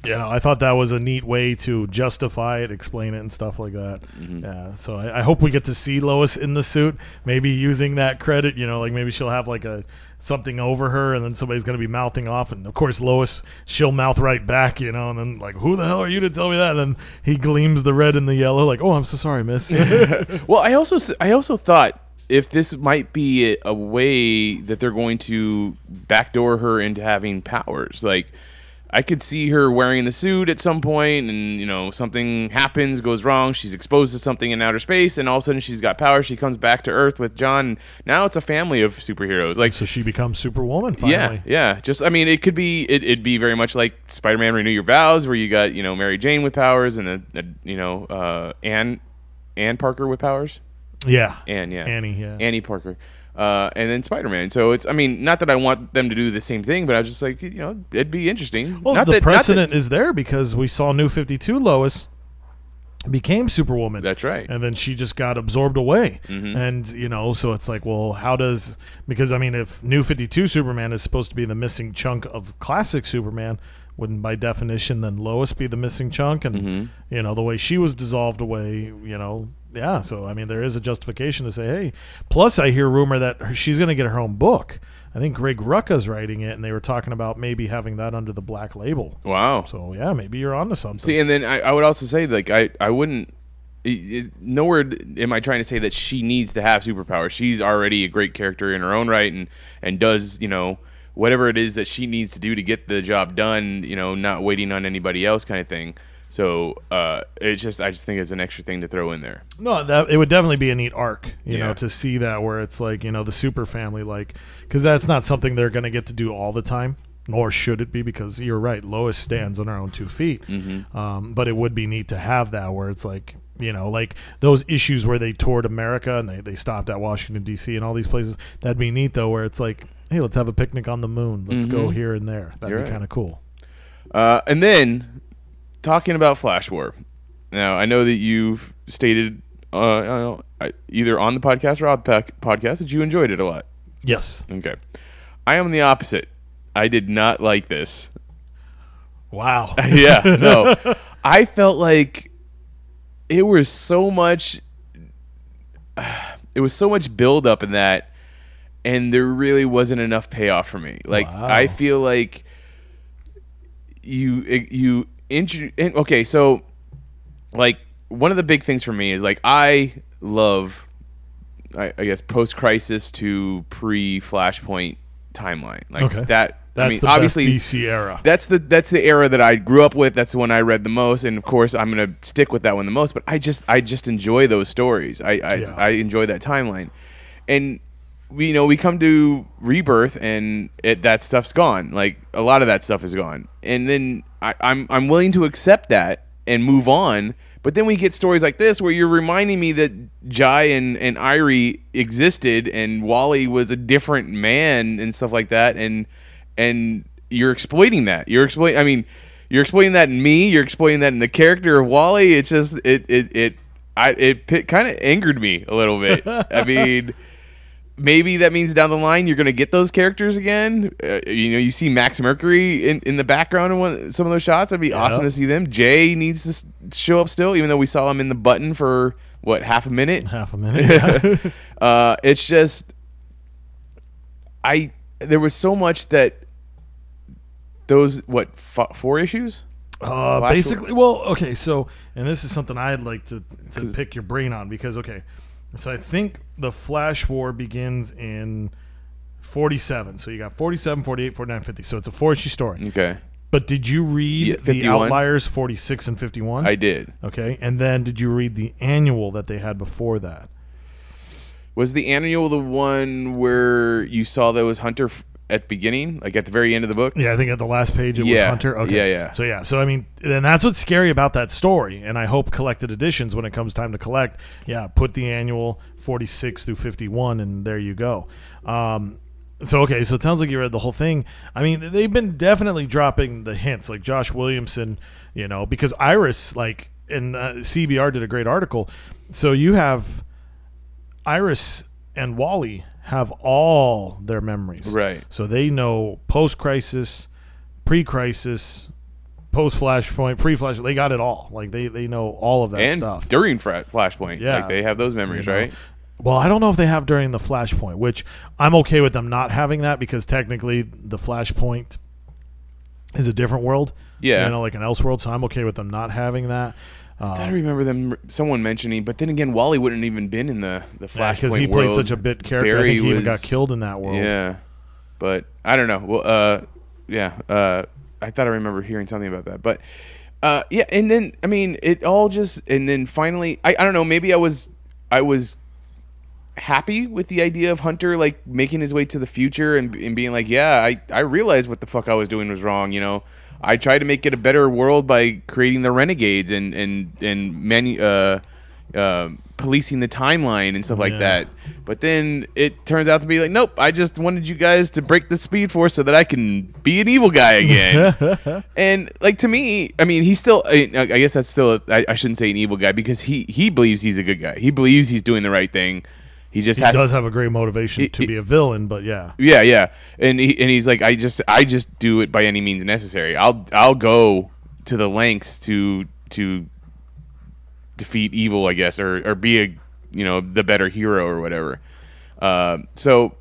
Yeah, I thought that was a neat way to justify it, explain it, and stuff like that. Mm-hmm. Yeah, so I, I hope we get to see Lois in the suit, maybe using that credit. You know, like maybe she'll have like a something over her, and then somebody's gonna be mouthing off, and of course Lois she'll mouth right back. You know, and then like, who the hell are you to tell me that? And then he gleams the red and the yellow, like, oh, I'm so sorry, Miss. Well, I also I also thought if this might be a way that they're going to backdoor her into having powers, like I could see her wearing the suit at some point, and you know something happens, goes wrong, she's exposed to something in outer space, and all of a sudden she's got powers. She comes back to Earth with Jon. Now it's a family of superheroes. Like so she becomes Superwoman finally. yeah, yeah. Just I mean, it could be it, it'd be very much like Spider-Man: Renew Your Vows, where you got you know Mary Jane with powers and a, a you know uh, Anne Anne Parker with powers. Yeah. Anne, yeah, Annie, yeah. Annie Parker, uh, and then Spider Man. So it's, I mean, not that I want them to do the same thing, but I was just like, you know, it'd be interesting. Well, not the that, not that- precedent is there because we saw New 52 Lois became Superwoman. That's right. And then she just got absorbed away. Mm-hmm. And, you know, so it's like, well, how does. Because, I mean, if New 52 Superman is supposed to be the missing chunk of classic Superman, wouldn't by definition then Lois be the missing chunk? And, Mm-hmm. you know, the way she was dissolved away, you know. Yeah, so I mean, there is a justification to say, hey. Plus, I hear rumor that she's going to get her own book. I think Greg Rucka's writing it, and they were talking about maybe having that under the black label. wow. So yeah, maybe you're onto something. See, and then I, I would also say, like, I, I wouldn't. Nowhere am I trying to say that she needs to have superpowers. She's already a great character in her own right, and and does you know whatever it is that she needs to do to get the job done. You know, not waiting on anybody else, kind of thing. So uh, it's just I just think it's an extra thing to throw in there. no, that it would definitely be a neat arc, you Yeah. know, to see that where it's like you know the super family, like because that's not something they're going to get to do all the time. Nor should it be because you're right. Lois stands on her own two feet, Mm-hmm. um, but it would be neat to have that where it's like you know, like those issues where they toured America and they, they stopped at Washington D.C. and all these places. That'd be neat though, where it's like, hey, let's have a picnic on the moon. Let's go here and there. That'd Mm-hmm. You're be right. kind of cool. Uh, and then talking about Flash War. Now I know that you've stated uh, I don't know, I- either on the podcast or off the podcast that you enjoyed it a lot. Yes. Okay, I am the opposite. I did not like this. Wow. yeah, no. I felt like it was so much it was so much build up in that and there really wasn't enough payoff for me. Like Wow. I feel like you you intro- in- okay, so like one of the big things for me is like I love I, I guess post crisis to pre Flashpoint timeline. Like Okay. that That's I mean the obviously DC era. that's the that's the era that I grew up with. That's the one I read the most, and of course I'm gonna stick with that one the most. But I just I just enjoy those stories. I I, Yeah. I enjoy that timeline, and we you know we come to rebirth and it, that stuff's gone. Like a lot of that stuff is gone, and then I, I'm I'm willing to accept that and move on. But then we get stories like this where you're reminding me that Jai and, and Irey existed and Wally was a different man and stuff like that and and you're exploiting that. You're exploiting I mean, you're exploiting that in me, you're exploiting that in the character of Wally. It's just it it it I it kind of angered me a little bit. I mean, maybe that means down the line you're going to get those characters again. Uh, you know, you see Max Mercury in, in the background in one, some of those shots. That'd be awesome to see them. Jay needs to show up still, even though we saw him in the button for what half a minute. Half a minute. Uh, it's just, I there was so much that those what f- four issues. Uh, basically, well, okay. So, and this is something I'd like to to pick your brain on because, okay, so I think the Flash War begins in 47. So you got 47, 48, 49, 50. So it's a four issue story. Okay, But did you read Yeah, the 51. Outliers 46 and 51? I did. Okay, and then did you read the annual that they had before that? Was the annual the one where you saw that was Hunter f- at the beginning, like at the very end of the book? Yeah, I think at the last page it was Yeah. Hunter. Okay. Yeah, yeah. So yeah, so I mean, and that's what's scary about that story. And I hope collected editions when it comes time to collect, yeah, put the annual forty six through fifty one, and there you go. Um, so okay, so it sounds like you read the whole thing. I mean, they've been definitely dropping the hints, like Josh Williamson, you know, because Iris, like, and uh, CBR did a great article. So you have Iris and Wally have all their memories. Right. So they know post crisis, pre crisis, post flashpoint, pre flash. They got it all. Like they, they know all of that and stuff. during fra- Flashpoint, Yeah. like they have those memories, You know? right? Well, I don't know if they have during the flashpoint, which I'm okay with them not having that because technically the flashpoint is a different world. Yeah. You know, like an else world. So I'm okay with them not having that. I Um, remember them someone mentioning, but then again, Wally wouldn't even been in the the Flashpoint because he played such a bit character. I think he even got killed in that world. Yeah, but I don't know. Well, uh, yeah, uh, I thought I remember hearing something about that, but uh, yeah, and then I mean, it all just and then finally, I, I don't know. Maybe I was I was happy with the idea of Hunter like making his way to the future and, and being like, yeah, I I realized what the fuck I was doing was wrong. You know, I tried to make it a better world by creating the renegades and and and manu- uh, um, policing the timeline and stuff like Yeah. that. But then it turns out to be like, nope, I just wanted you guys to break the Speed Force so that I can be an evil guy again. and like to me, I mean, he's still. I, I guess that's still. I I shouldn't say an evil guy because he he believes he's a good guy. He believes he's doing the right thing. He just He does have a great motivation He- to he- be a villain, but yeah. yeah, yeah, and he and he's like, I just I just do it by any means necessary. I'll I'll go to the lengths to to defeat evil, I guess, or or be a you know the better hero or whatever. Um, so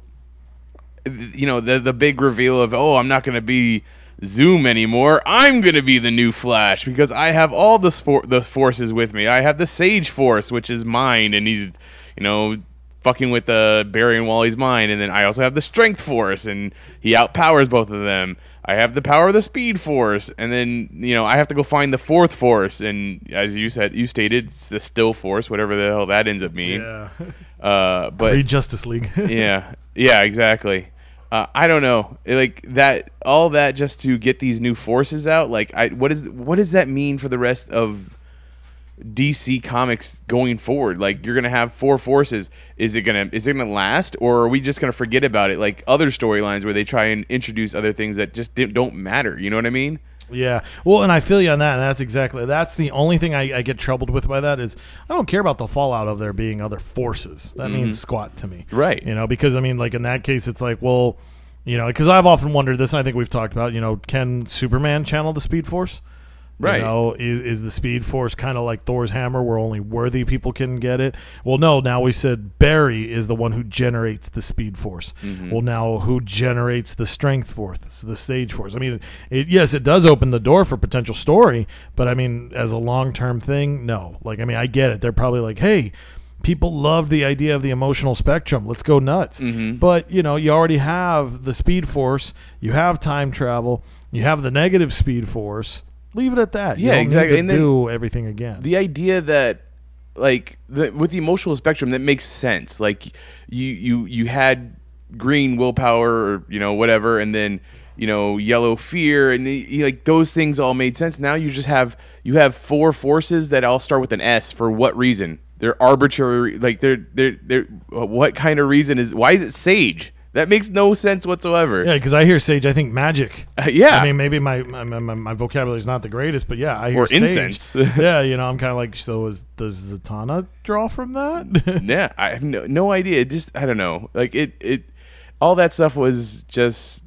you know the the big reveal of oh I'm not gonna be Zoom anymore. I'm gonna be the new Flash because I have all the sport the forces with me. I have the Sage Force, which is mine, and he's you know fucking with the Barry and Wally's mind, and then I also have the Strength Force, and he outpowers both of them. I have the power of the Speed Force, and then you know I have to go find the fourth Force, and as you said, you stated, it's the Still Force, whatever the hell that ends up being. Yeah. Uh, but Read Justice League. yeah, yeah, exactly. Uh, I don't know, like that. All that just to get these new forces out. Like, I what is what does that mean for the rest of DC Comics going forward? Like, you're gonna have four forces. Is it gonna is it gonna last, or are we just gonna forget about it? Like other storylines where they try and introduce other things that just don't matter. You know what I mean? Yeah. Well, and I feel you on that. And that's exactly that's the only thing I, I get troubled with by that is I don't care about the fallout of there being other forces. That means squat to me. Mm-hmm. Right. You know, because I mean, like in that case, it's like, well, you know, because I've often wondered this, and I think we've talked about, you know, can Superman channel the Speed Force? Right. You know, is is the Speed Force kind of like Thor's hammer, where only worthy people can get it? Well, no. Now we said Barry is the one who generates the Speed Force. Mm-hmm. Well, now who generates the Strength Force, the Sage Force? I mean, it, yes, it does open the door for potential story, but I mean, as a long term thing, no. Like, I mean, I get it. They're probably like, hey. People love the idea of the emotional spectrum. Let's go nuts. Mm-hmm. But, you know, you already have the Speed Force, you have time travel, you have the negative Speed Force. Leave it at that. Yeah, exactly. And then- do everything again. the idea that like the, with the emotional spectrum that makes sense like you you you had green willpower or you know whatever and then you know yellow fear and the, like those things all made sense now you just have you have four forces that all start with an s for what reason they're arbitrary like they're they're they're what kind of reason is why is it sage that makes no sense whatsoever Yeah, because I hear sage, I think magic. Uh, yeah I mean, maybe my my, my, my vocabulary is not the greatest, but yeah, I hear Or sage. incense. yeah, you know, I'm kind of like, so is does Zatanna draw from that? yeah, I have no, no idea. It just I don't know. Like it it all that stuff was just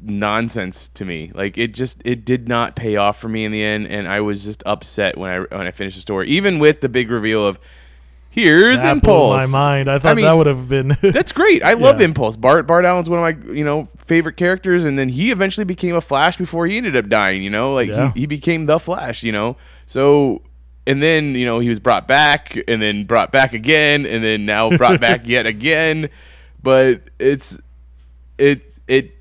nonsense to me. Like it just it did not pay off for me in the end and I was just upset when I when I finished the story. Even with the big reveal of here's that Impulse. blew my mind. I thought mean, that would have been. That's great. I love Yeah. Impulse. Bart Bart Allen's one of my you know favorite characters, and then he eventually became a Flash before he ended up dying. You know, like Yeah. he, he became the Flash. You know, so and then you know he was brought back, and then brought back again, and then now brought back yet again. But it's it it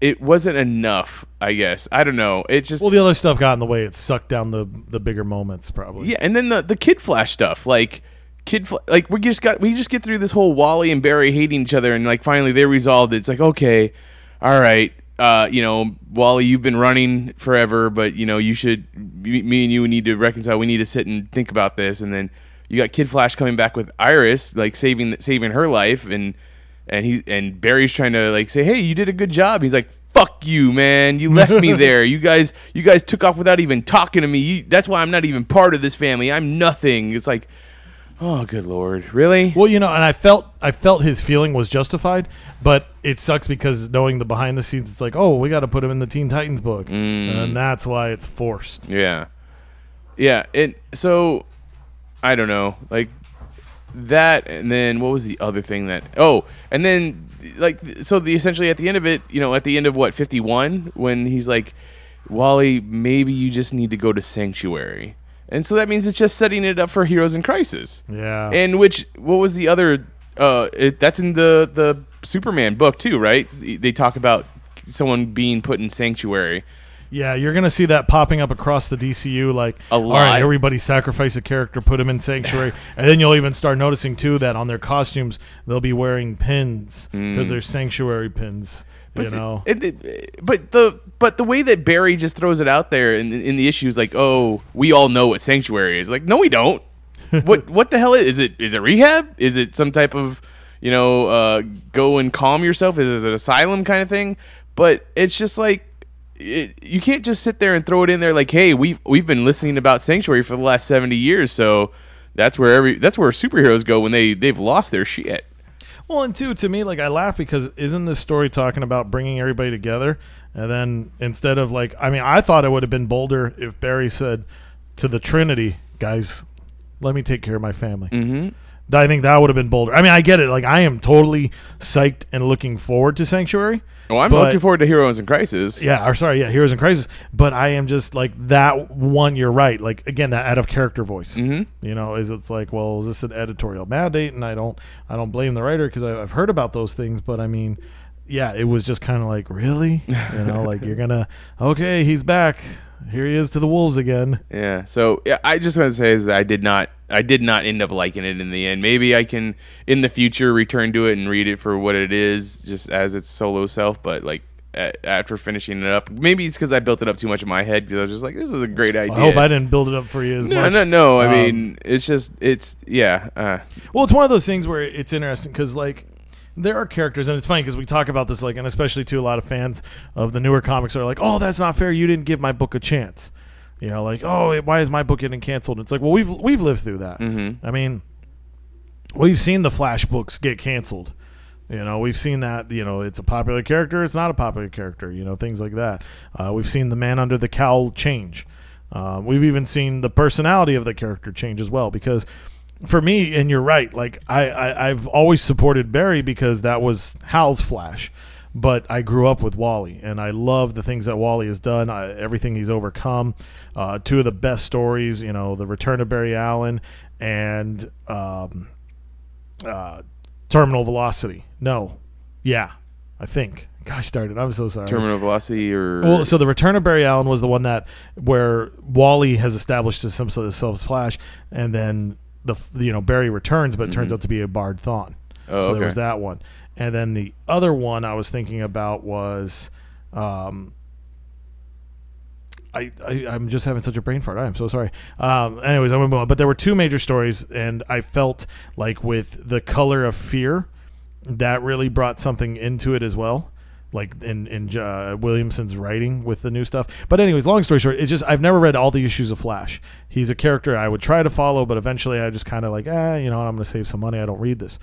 it wasn't enough. I guess I don't know. It just well, the other stuff got in the way. It sucked down the the bigger moments, probably. yeah, and then the the Kid Flash stuff, like Kid, Fla- like we just got we just get through this whole Wally and Barry hating each other, and like finally they resolved it. It's like okay, all right, uh, you know, Wally, you've been running forever, but you know you should me, me and you need to reconcile. We need to sit and think about this, and then you got Kid Flash coming back with Iris, like saving saving her life, and and he and Barry's trying to like say, hey, you did a good job. He's like. Fuck you, man! You left me there. You guys, you guys took off without even talking to me. You, that's why I'm not even part of this family. I'm nothing. It's like, oh, good lord, really? Well, you know, and I felt I felt his feeling was justified, but it sucks because knowing the behind the scenes, it's like, oh, we got to put him in the Teen Titans book, Mm. and that's why it's forced. Yeah, yeah. It so I don't know, like that, and then what was the other thing that? Oh, and then like so the essentially at the end of it, you know, at the end of what 51, when he's like, Wally, maybe you just need to go to Sanctuary, and so that means it's just setting it up for Heroes in Crisis. Yeah, And which what was the other? Uh, it, that's in the the Superman book too, right? They talk about someone being put in sanctuary. Yeah, you're gonna see that popping up across the DCU. Like, A lot. right, everybody sacrifice a character, put him in Sanctuary, and then you'll even start noticing too that on their costumes they'll be wearing pins because they're Sanctuary pins. You But know, it, it- but the but the way that Barry just throws it out there in in the issue is like, oh, we all know what sanctuary is. Like, no, we don't. what what the hell is, is it? Is it rehab? Is it some type of you know uh, go and calm yourself? Is it an asylum kind of thing? But it's just like it, you can't just sit there and throw it in there like, hey, we've we've been listening about Sanctuary for the last seventy years, so that's where every that's where superheroes go when they they've lost their shit. Well, and two, to me, like I laugh because isn't this story talking about bringing everybody together? And then instead of like, I mean, I thought it would have been bolder if Barry said to the Trinity, guys, let me take care of my family. Mm-hmm. I think that would have been bolder. I mean, I get it. Like, I am totally psyched and looking forward to Sanctuary. Well, I'm But- looking forward to Heroes in Crisis. Yeah, or sorry, yeah, Heroes in Crisis. But I am just like that one. You're right. Like again, that out of character voice. Mm-hmm. You know, is it's like, well, is this an editorial mandate? And I don't, I don't blame the writer because I've heard about those things. But I mean, yeah, it was just kind of like, really, you know, like you're gonna, okay, he's back. Here he is to the wolves again. Yeah. So yeah, I just want to say is that I did not I did not end up liking it in the end. Maybe I can in the future return to it and read it for what it is, just as its solo self. But like a- after finishing it up, maybe it's because I built it up too much in my head because I was just like, this is a great idea. I hope I didn't build it up for you as No, much. no, no. I Um, mean, it's just it's yeah. Uh, Well, it's one of those things where it's interesting because like there are characters, and it's funny because we talk about this like, and especially to a lot of fans of the newer comics are like, "Oh, that's not fair. You didn't give my book a chance." You know, like, "Oh, why is my book getting canceled?" It's like, well, we've we've lived through that. Mm-hmm. I mean, we've seen the Flash books get canceled. You know, we've seen that. You know, it's a popular character. It's not a popular character. You know, things like that. Uh, we've seen the man under the cowl change. Uh, we've even seen the personality of the character change as well. Because for me, and you're right. Like I, I, I've always supported Barry because that was Hal's Flash. But I grew up with Wally, and I love the things that Wally has done. I, everything he's overcome. Uh, two of the best stories, you know, the Return of Barry Allen and um, uh, Terminal Velocity. No, yeah, I think. Gosh darn it, I'm so sorry. terminal velocity or Well, so the Return of Barry Allen was the one that where Wally has established himself as Flash, and then the you know Barry returns, but it turns out to be Eobard Thawne. Mm-hmm. Oh, so there was that one, and then the other one I was thinking about was, um, I, I I'm just having such a brain fart. I am so sorry. Um, anyways, I'm gonna move on. But there were two major stories, and I felt like with the color of fear, that really brought something into it as well like in in uh, Williamson's writing with the new stuff. But anyways, long story short, it's just I've never read all the issues of Flash. He's a character I would try to follow, but eventually I just kind of like, ah, you know, I'm going to save some money. I don't read this.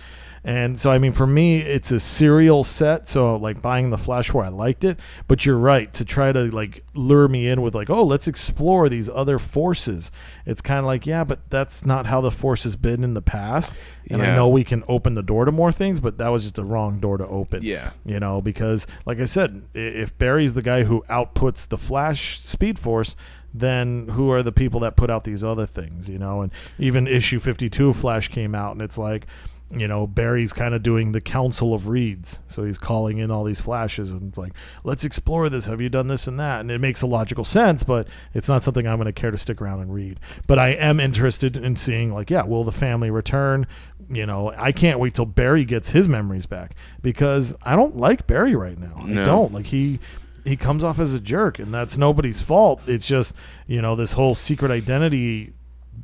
And so I mean, for me, it's a serial set. So like buying the Flash where I liked it. But you're right to try to like lure me in with like, oh, let's explore these other forces. It's kind of like, yeah, but that's not how the force has been in the past. And I know we can open the door to more things, but that was just the wrong door to open Yeah. you know because like i said if barry's the guy who outputs the flash speed force then who are the people that put out these other things you know and even issue 52 flash came out and it's like you know barry's kind of doing the council of reeds. So he's calling in all these flashes and it's like let's explore this. Have you done this and that? And it makes a logical sense but it's not something i'm going to care to stick around and read. But i am interested in seeing like yeah will the family return? You know i can't wait till barry gets his memories back because i don't like barry right now. I don't. Like he he comes off as a jerk and that's nobody's fault. It's just you know this whole secret identity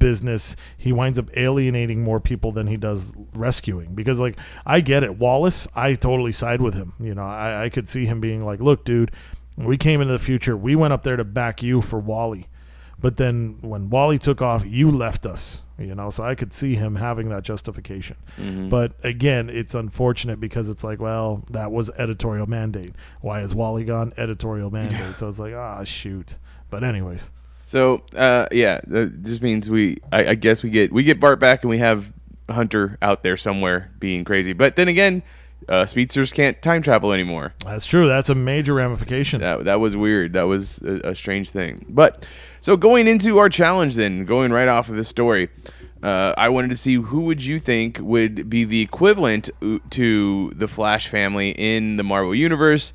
business he winds up alienating more people than he does rescuing. Because like i get it. Wallace i totally side with him. You know i, I could see him being like look dude we came into the future. We went up there to back you for wally. But then when wally took off you left us. You know so i could see him having that justification. But again it's unfortunate because it's like well that was editorial mandate. Why is wally gone? Editorial mandate. So it's like ah shoot. But anyways So uh, yeah, that just means we. I, I guess we get we get Bart back, and we have Hunter out there somewhere being crazy. But then again, uh, speedsters can't time travel anymore. That's true. That's a major ramification. That that was weird. That was a, a strange thing. But so going into our challenge, then going right off of this story, uh, I wanted to see who would you think would be the equivalent uh, to the Flash family in the Marvel universe.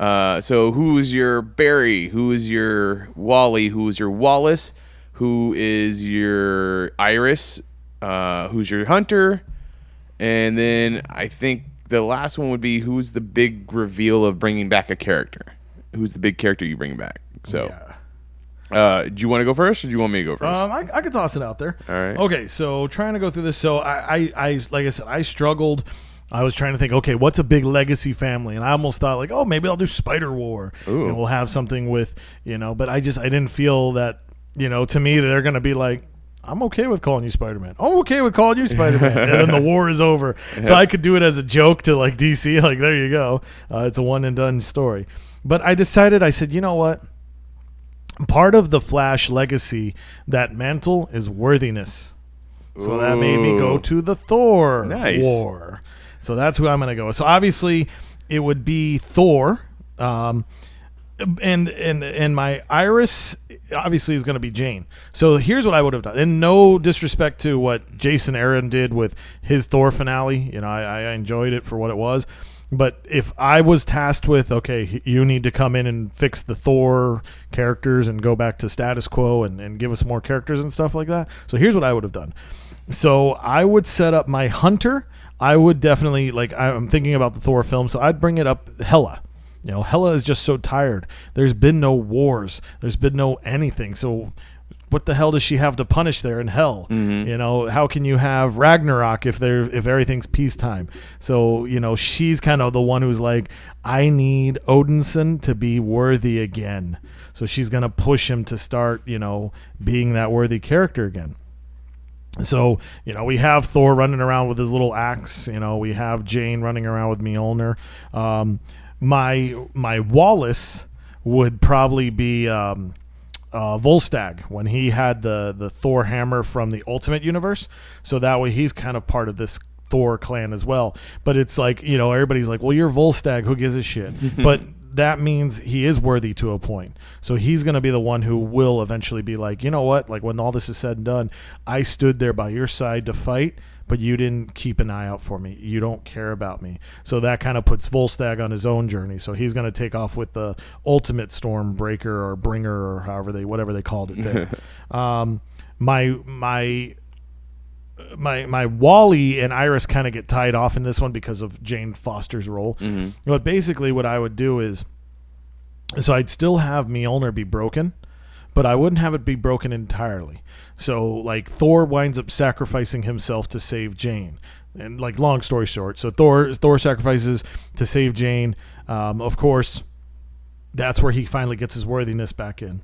Uh, so who is your Barry? Who is your Wally? Who is your Wallace? Who is your Iris? Uh, who's your Hunter? And then I think the last one would be who's the big reveal of bringing back a character? Who's the big character you bring back? So Yeah. Uh, do you want to go first, or do you want me to go first? Um, I, I could toss it out there. All right. Okay, so trying to go through this. So I, I, I, like I said, I struggled. I was trying to think, okay, what's a big legacy family? And I almost thought, like, oh, maybe I'll do Spider War. Ooh. And we'll have something with, you know, but I just, I didn't feel that, you know, to me, they're going to be like, I'm okay with calling you Spider Man. I'm okay with calling you Spider Man. and then the war is over. So I could do it as a joke to like DC. Like, there you go. Uh, it's a one and done story. But I decided, I said, you know what? Part of the Flash legacy, that mantle is worthiness. So that made me go to the Thor Nice. war. So that's who I'm going to go. with. So obviously, it would be Thor. Um, and and and my iris obviously is going to be Jane. So here's what I would have done. And no disrespect to what Jason Aaron did with his Thor finale. You know, I, I enjoyed it for what it was. But if I was tasked with, okay, you need to come in and fix the Thor characters and go back to status quo and, and give us more characters and stuff like that. So here's what I would have done. So I would set up my hunter. I would definitely like I'm thinking about the Thor film, so I'd bring it up Hela. You know, Hela is just so tired. There's been no wars. There's been no anything. So what the hell does she have to punish there in hell? Mm-hmm. You know, how can you have Ragnarok if there if everything's peacetime? So, you know, she's kind of the one who's like, I need Odinson to be worthy again. So she's gonna push him to start, you know, being that worthy character again. So, you know, we have Thor running around with his little axe. You know, we have Jane running around with Mjolnir. Um, my my Wallace would probably be um, uh, Volstagg when he had the the Thor hammer from the Ultimate Universe. So that way he's kind of part of this Thor clan as well. But it's like you know everybody's like, well, you're Volstagg. Who gives a shit? but that means he is worthy to a point. So he's going to be the one who will eventually be like, you know what? Like when all this is said and done, I stood there by your side to fight, but you didn't keep an eye out for me. You don't care about me. So that kind of puts Volstagg on his own journey. So he's going to take off with the ultimate Stormbreaker or Bringer or however they whatever they called it there. um, my my my my Wally and Iris kind of get tied off in this one because of Jane Foster's role. But basically, what I would do is, so I'd still have Mjolnir be broken, but I wouldn't have it be broken entirely. So like Thor winds up sacrificing himself to save Jane. And like long story short, so Thor Thor sacrifices to save Jane. Um, of course, that's where he finally gets his worthiness back in.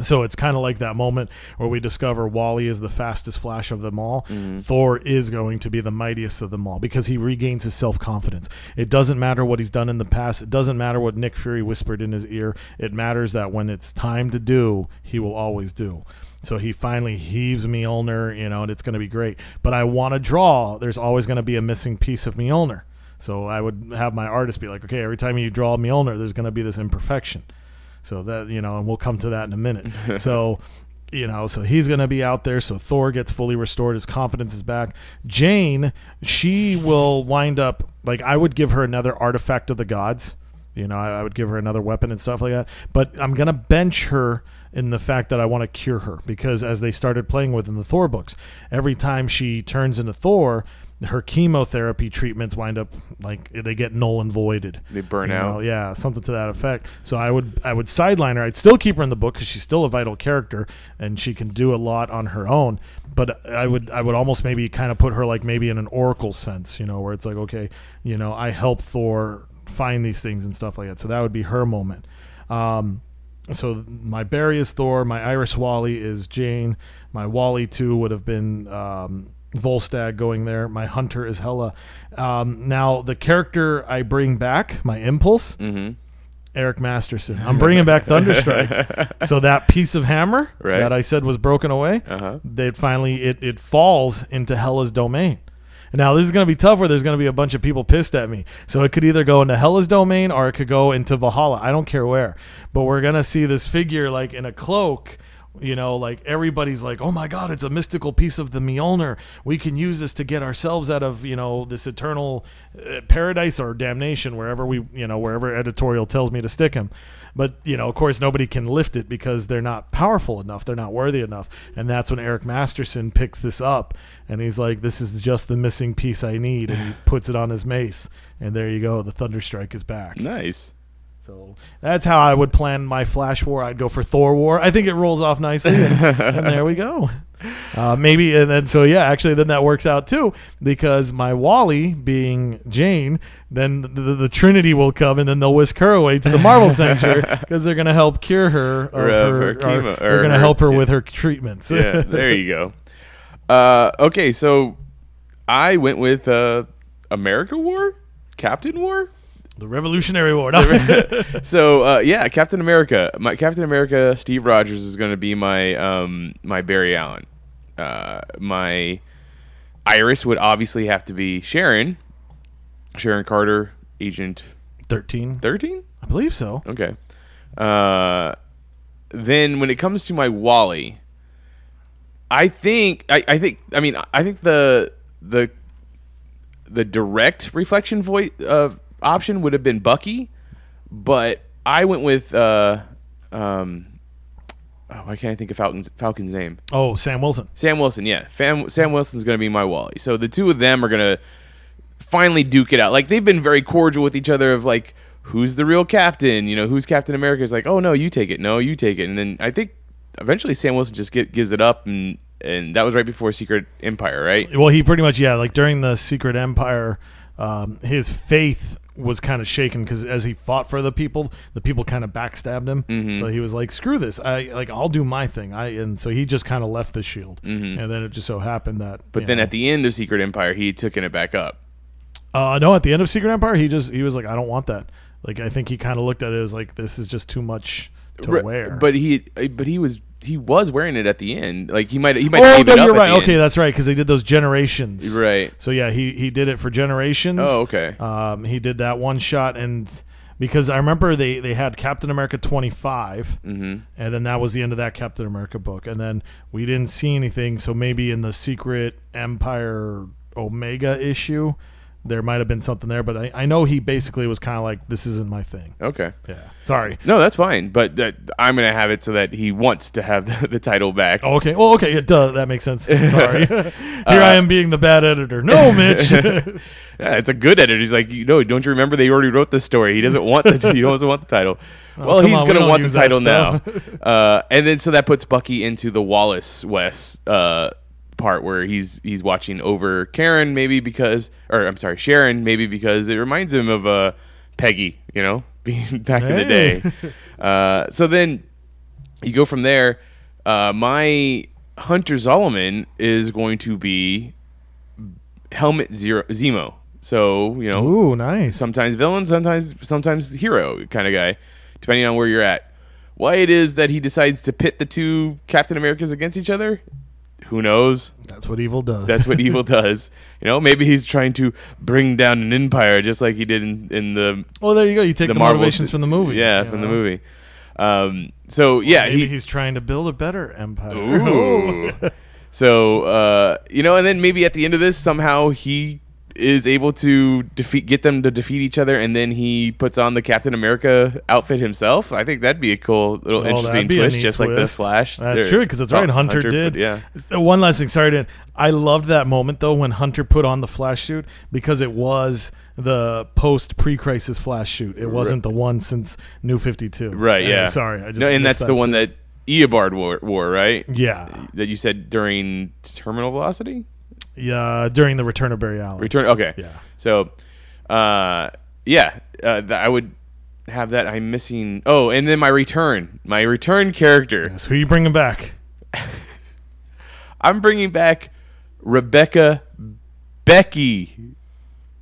So it's kind of like that moment where we discover Wally is the fastest Flash of them all. Mm-hmm. Thor is going to be the mightiest of them all because he regains his self confidence. It doesn't matter what he's done in the past. It doesn't matter what Nick Fury whispered in his ear. It matters that when it's time to do, he will always do. So he finally heaves Mjolnir, you know, and it's going to be great. But I want to draw. There's always going to be a missing piece of Mjolnir. So I would have my artist be like, okay, every time you draw Mjolnir, there's going to be this imperfection. So that you know, and we'll come to that in a minute. so you know, so he's going to be out there. So Thor gets fully restored. His confidence is back. Jane, she will wind up like I would give her another artifact of the gods. You know, I, I would give her another weapon and stuff like that. But I'm going to bench her in the fact that I want to cure her because as they started playing with in the Thor books, every time she turns into Thor, her chemotherapy treatments wind up like they get null and voided. They burn You out. know, yeah, something to that effect. So I would I would sideline her. I'd still keep her in the book because she's still a vital character and she can do a lot on her own. But I would I would almost maybe kind of put her like maybe in an oracle sense, you know, where it's like okay, you know, I help Thor find these things and stuff like that. So that would be her moment. Um, so my Barry is Thor, my Iris Wally is Jane, my Wally too would have been um, Volstagg going there. My Hunter is Hela. Um, now the character I bring back, my Impulse, Mm-hmm. Eric Masterson. I'm bringing back Thunderstrike. so that piece of hammer Right. that I said was broken away, Uh-huh. it finally it it falls into Hela's domain. Now this is going to be tough where there's going to be a bunch of people pissed at me. So it could either go into Hela's domain or it could go into Valhalla. I don't care where. But we're going to see this figure like in a cloak you know, like everybody's like, "Oh my God, it's a mystical piece of the Mjolnir. We can use this to get ourselves out of you know this eternal uh, paradise or damnation, wherever we you know wherever editorial tells me to stick him." But you know, of course, nobody can lift it because they're not powerful enough. They're not worthy enough. And that's when Eric Masterson picks this up, and he's like, "This is just the missing piece I need," and he puts it on his mace, and there you go. The Thunderstrike is back. Nice. So that's how I would plan my Flash War. I'd go for Thor War. I think it rolls off nicely, and, and there we go. Uh, maybe and then so yeah, actually then that works out too because my Wally being Jane, then the, the, the Trinity will come and then they'll whisk her away to the Marvel Center because they're gonna help cure her Or, uh, her, her or chemo- they're gonna her- help her yeah. with her treatments. yeah, there you go. Uh, okay, so I went with uh, America War, Captain War. The Revolutionary War. No. So uh, yeah, Captain America. My Captain America, Steve Rogers is going to be my um, my Barry Allen. Uh, my Iris would obviously have to be Sharon, Sharon Carter, Agent Thirteen. Thirteen, I believe so. Okay. Uh, then when it comes to my Wally, I think I, I think I mean I think the the the direct reflection voice uh, option would have been Bucky, but I went with uh, um, oh, why can't I think of Falcon's Falcon's name? Oh, Sam Wilson. Sam Wilson, yeah. Fam, Sam Wilson's going to be my Wally. So the two of them are going to finally duke it out. Like they've been very cordial with each other of like who's the real captain, you know, who's Captain America is like, "Oh no, you take it. No, you take it." And then I think eventually Sam Wilson just get, gives it up and and that was right before Secret Empire, right? Well, he pretty much yeah, like during the Secret Empire, um, his faith was kind of shaken because as he fought for the people, the people kind of backstabbed him. Mm-hmm. So he was like, "Screw this! I like I'll do my thing." I and so he just kind of left the shield, and then it just so happened that. Mm-hmm. But then know, at the end of Secret Empire, he taken it back up. uh, no, at the end of Secret Empire, he just he was like, "I don't want that." Like I think he kind of looked at it as like, "This is just too much to Right, wear." But he but he was he was wearing it at the end. Like he might he might oh no, it you're right. Okay, end. that's right because they did those generations. Right. So yeah, he he did it for generations. Oh, okay. Um, he did that one shot, and because I remember they they had Captain America 25, Mm-hmm. and then that was the end of that Captain America book, and then we didn't see anything. So maybe in the Secret Empire Omega issue, there might have been something there, but I, I know he basically was kind of like, "This isn't my thing." Okay. Yeah. Sorry. No, that's fine. But that, I'm gonna have it so that he wants to have the, the title back. Oh, okay. Well, okay. It does. That makes sense. Sorry. Here Uh, I am being the bad editor. No, Mitch. Yeah, it's a good editor. He's like, you know, don't you remember they already wrote this story? He doesn't want the he doesn't want the title. well, Oh, come he's on, gonna don't want the title now. uh, and then so that puts Bucky into the Wallace West uh, part where he's he's watching over Karen, maybe because, or I'm sorry, Sharon, maybe because it reminds him of uh, Peggy, you know, being back in the day. Uh, so then you go from there. Uh, my Hunter Zolomon is going to be Helmut Zero Zemo. So you know, Ooh, nice. sometimes villain, sometimes sometimes hero kind of guy, depending on where you're at. Why it is that he decides to pit the two Captain Americas against each other, who knows? That's what evil does. That's what evil does. You know, maybe he's trying to bring down an empire just like he did in, in the well, there you go. You take the, Marvel- motivations from the movie. Yeah, from the movie. Um, so yeah, Maybe he, he's trying to build a better empire. Ooh. so uh, you know, and then maybe at the end of this, somehow he is able to defeat, get them to defeat each other, and then he puts on the Captain America outfit himself. I think that'd be a cool little Oh, interesting twist, just like the twist. Slash. That's There- true because that's oh, right. Hunter, put- did. yeah. Uh, One last thing. Sorry to. I loved that moment though when Hunter put on the flash suit because it was the post pre-crisis flash suit. It wasn't the one since New Fifty Two. Right. Yeah. Sorry. I just no, and that's the one that Eobard wore, wore, right? Yeah. That you said during Terminal Velocity. Yeah. During the Return of Barry Allen. Return. Okay. Yeah. So, uh, yeah, uh, th- I would have that. I'm missing. Oh, and then my return, my return character. Yes. Who you bringing back? I'm bringing back Rebecca Becky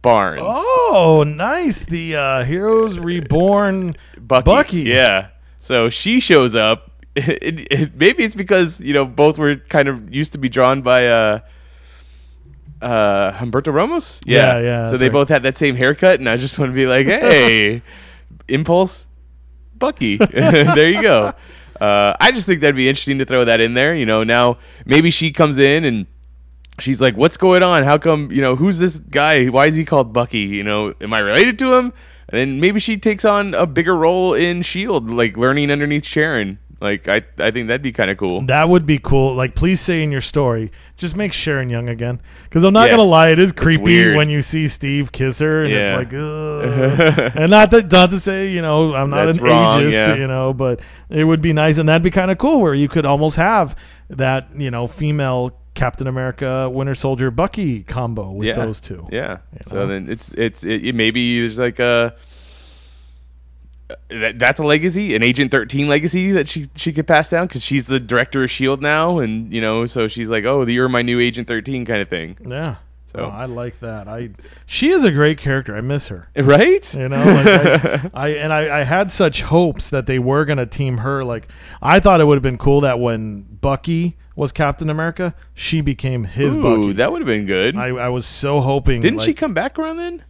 Barnes. Oh, nice. The uh, Heroes Reborn Bucky. Bucky. Yeah. So she shows up. It, it, maybe it's because you know both were kind of used to be drawn by uh, uh, Humberto Ramos. Yeah, yeah, So they right. both had that same haircut, and I just want to be like, hey, Impulse, Bucky. there you go. Uh, I just think that'd be interesting to throw that in there. You know, now maybe she comes in and she's like, "What's going on? How come? You know, who's this guy? Why is he called Bucky? You know, am I related to him?" And then maybe she takes on a bigger role in Shield, like learning underneath Sharon. Like I I think that'd be kind of cool. That would be cool. Like, please say in your story, just make Sharon Young again. Because I'm not Yes. gonna lie, it is creepy weird. when you see Steve kiss her, and Yeah. it's like, Ugh. and not that not to say, you know, I'm not That's an wrong, ageist, yeah. you know, but it would be nice, and that'd be kind of cool, where you could almost have that, you know, female Captain America, Winter Soldier, Bucky combo with yeah. those two. Yeah. You So then it's it's it, it maybe there's like a that, that's a legacy, an Agent Thirteen legacy that she she could pass down because she's the director of Shield now, and you know, so she's like, oh, you're my new Agent Thirteen kind of thing, Yeah. So- Oh, I like that. I she is a great character. I miss her. right? You know, like I, I and I, I had such hopes that they were gonna team her. Like I thought it would have been cool that when Bucky was Captain America, she became his Ooh, Bucky. that would have been good. I, I was so hoping. Didn't she come back around then?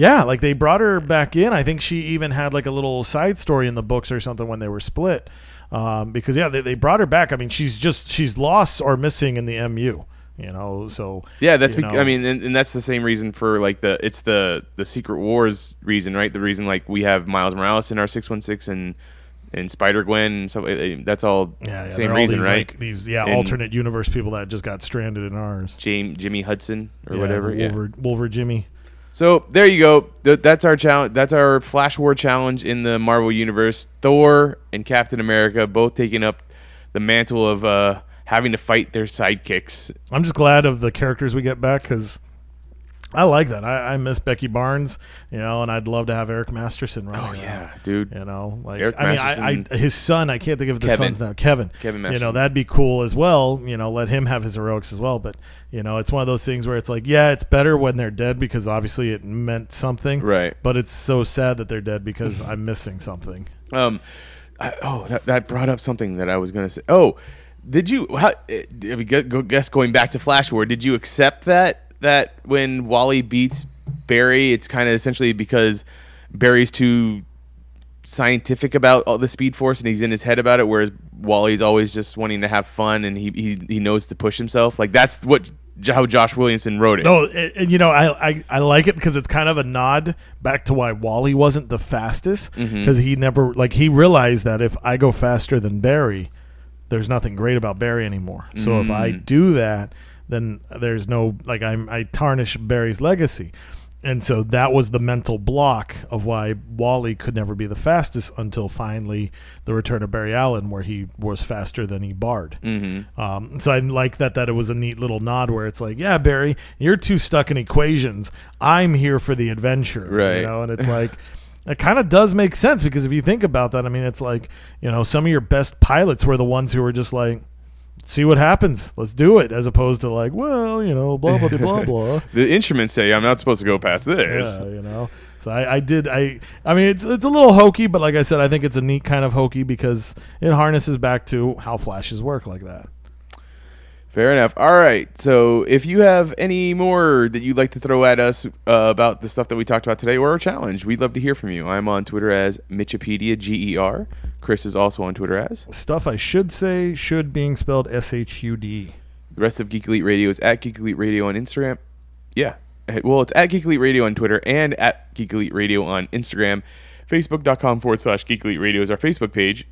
Yeah, like they brought her back in. I think she even had like a little side story in the books or something when they were split. Um, because yeah, they, they brought her back. I mean, she's just she's lost or missing in the MU. You know, so Yeah, that's. Bec-. I mean, and, and that's the same reason for like the it's the the Secret Wars reason, right? The reason like we have Miles Morales in our six one six and and Spider Gwen and so uh, that's all yeah, yeah same all reason, these, right? Like, these yeah And- alternate universe people that just got stranded in ours. James Jimmy Hudson or Yeah, whatever. the Yeah. Wolver, Wolver Jimmy. So there you go. Th- that's our challenge. That's our Flash War challenge in the Marvel universe. Thor and Captain America both taking up the mantle of uh, having to fight their sidekicks. I'm just glad of the characters we get back because I like that. I, I miss Becky Barnes, you know, and I'd love to have Eric Masterson running. Oh around, yeah, dude. You know, like Eric I mean, I, Masterson- I his son. I can't think of the Kevin. sons now. Kevin. Kevin You know, that'd be cool as well. You know, let him have his heroics as well. But you know, it's one of those things where it's like, yeah, it's better when they're dead because obviously it meant something. Right. But it's so sad that they're dead because I'm missing something. Um, I, oh, that, that brought up something that I was gonna say. Oh, did you? How, eh, I mean, gu- gu- guess going back to Flash War, did you accept that that when Wally beats Barry, it's kind of essentially because Barry's too scientific about all the Speed Force and he's in his head about it, whereas Wally's always just wanting to have fun and he he, he knows to push himself. Like that's what how Josh Williamson wrote it. No, and, you know, I, I I like it because it's kind of a nod back to why Wally wasn't the fastest Mm-hmm. because he never like he realized that if I go faster than Barry, there's nothing great about Barry anymore. So if Mm. I do that, then there's no like I'm I tarnish Barry's legacy. And so that was the mental block of why Wally could never be the fastest until finally the return of Barry Allen, where he was faster than he barred. Mm-hmm. Um, so I like that that it was a neat little nod where it's like, yeah, Barry, you're too stuck in equations. I'm here for the adventure, Right. You know, and it's like. It kind of does make sense because if you think about that, I mean, it's like you know some of your best pilots were the ones who were just like, see what happens, let's do it, as opposed to like, well, you know, blah blah blah blah blah. The instruments say I'm not supposed to go past this. Yeah, you know. So I, I did I I mean it's it's a little hokey, but like I said, I think it's a neat kind of hokey because it harnesses back to how flashes work like that. Fair enough. All right. So if you have any more that you'd like to throw at us uh, about the stuff that we talked about today or our challenge, we'd love to hear from you. I'm on Twitter as Mitchipedia, G E R. Chris is also on Twitter as. Stuff I should say should being spelled S H U D. The rest of Geek Elite Radio is at Geek Elite Radio on Instagram. Yeah. Well, it's at Geek Elite Radio on Twitter and at Geek Elite Radio on Instagram. Facebook.com forward slash Geek Elite Radio is our Facebook page.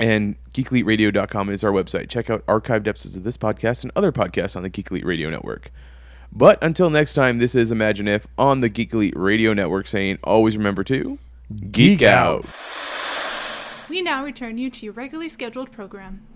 And geekeliteradio.com is our website. Check out archived episodes of this podcast and other podcasts on the Geek Elite Radio Network. But until next time, this is Imagine If on the Geek Elite Radio Network saying always remember to Geek out. We now return you to your regularly scheduled program.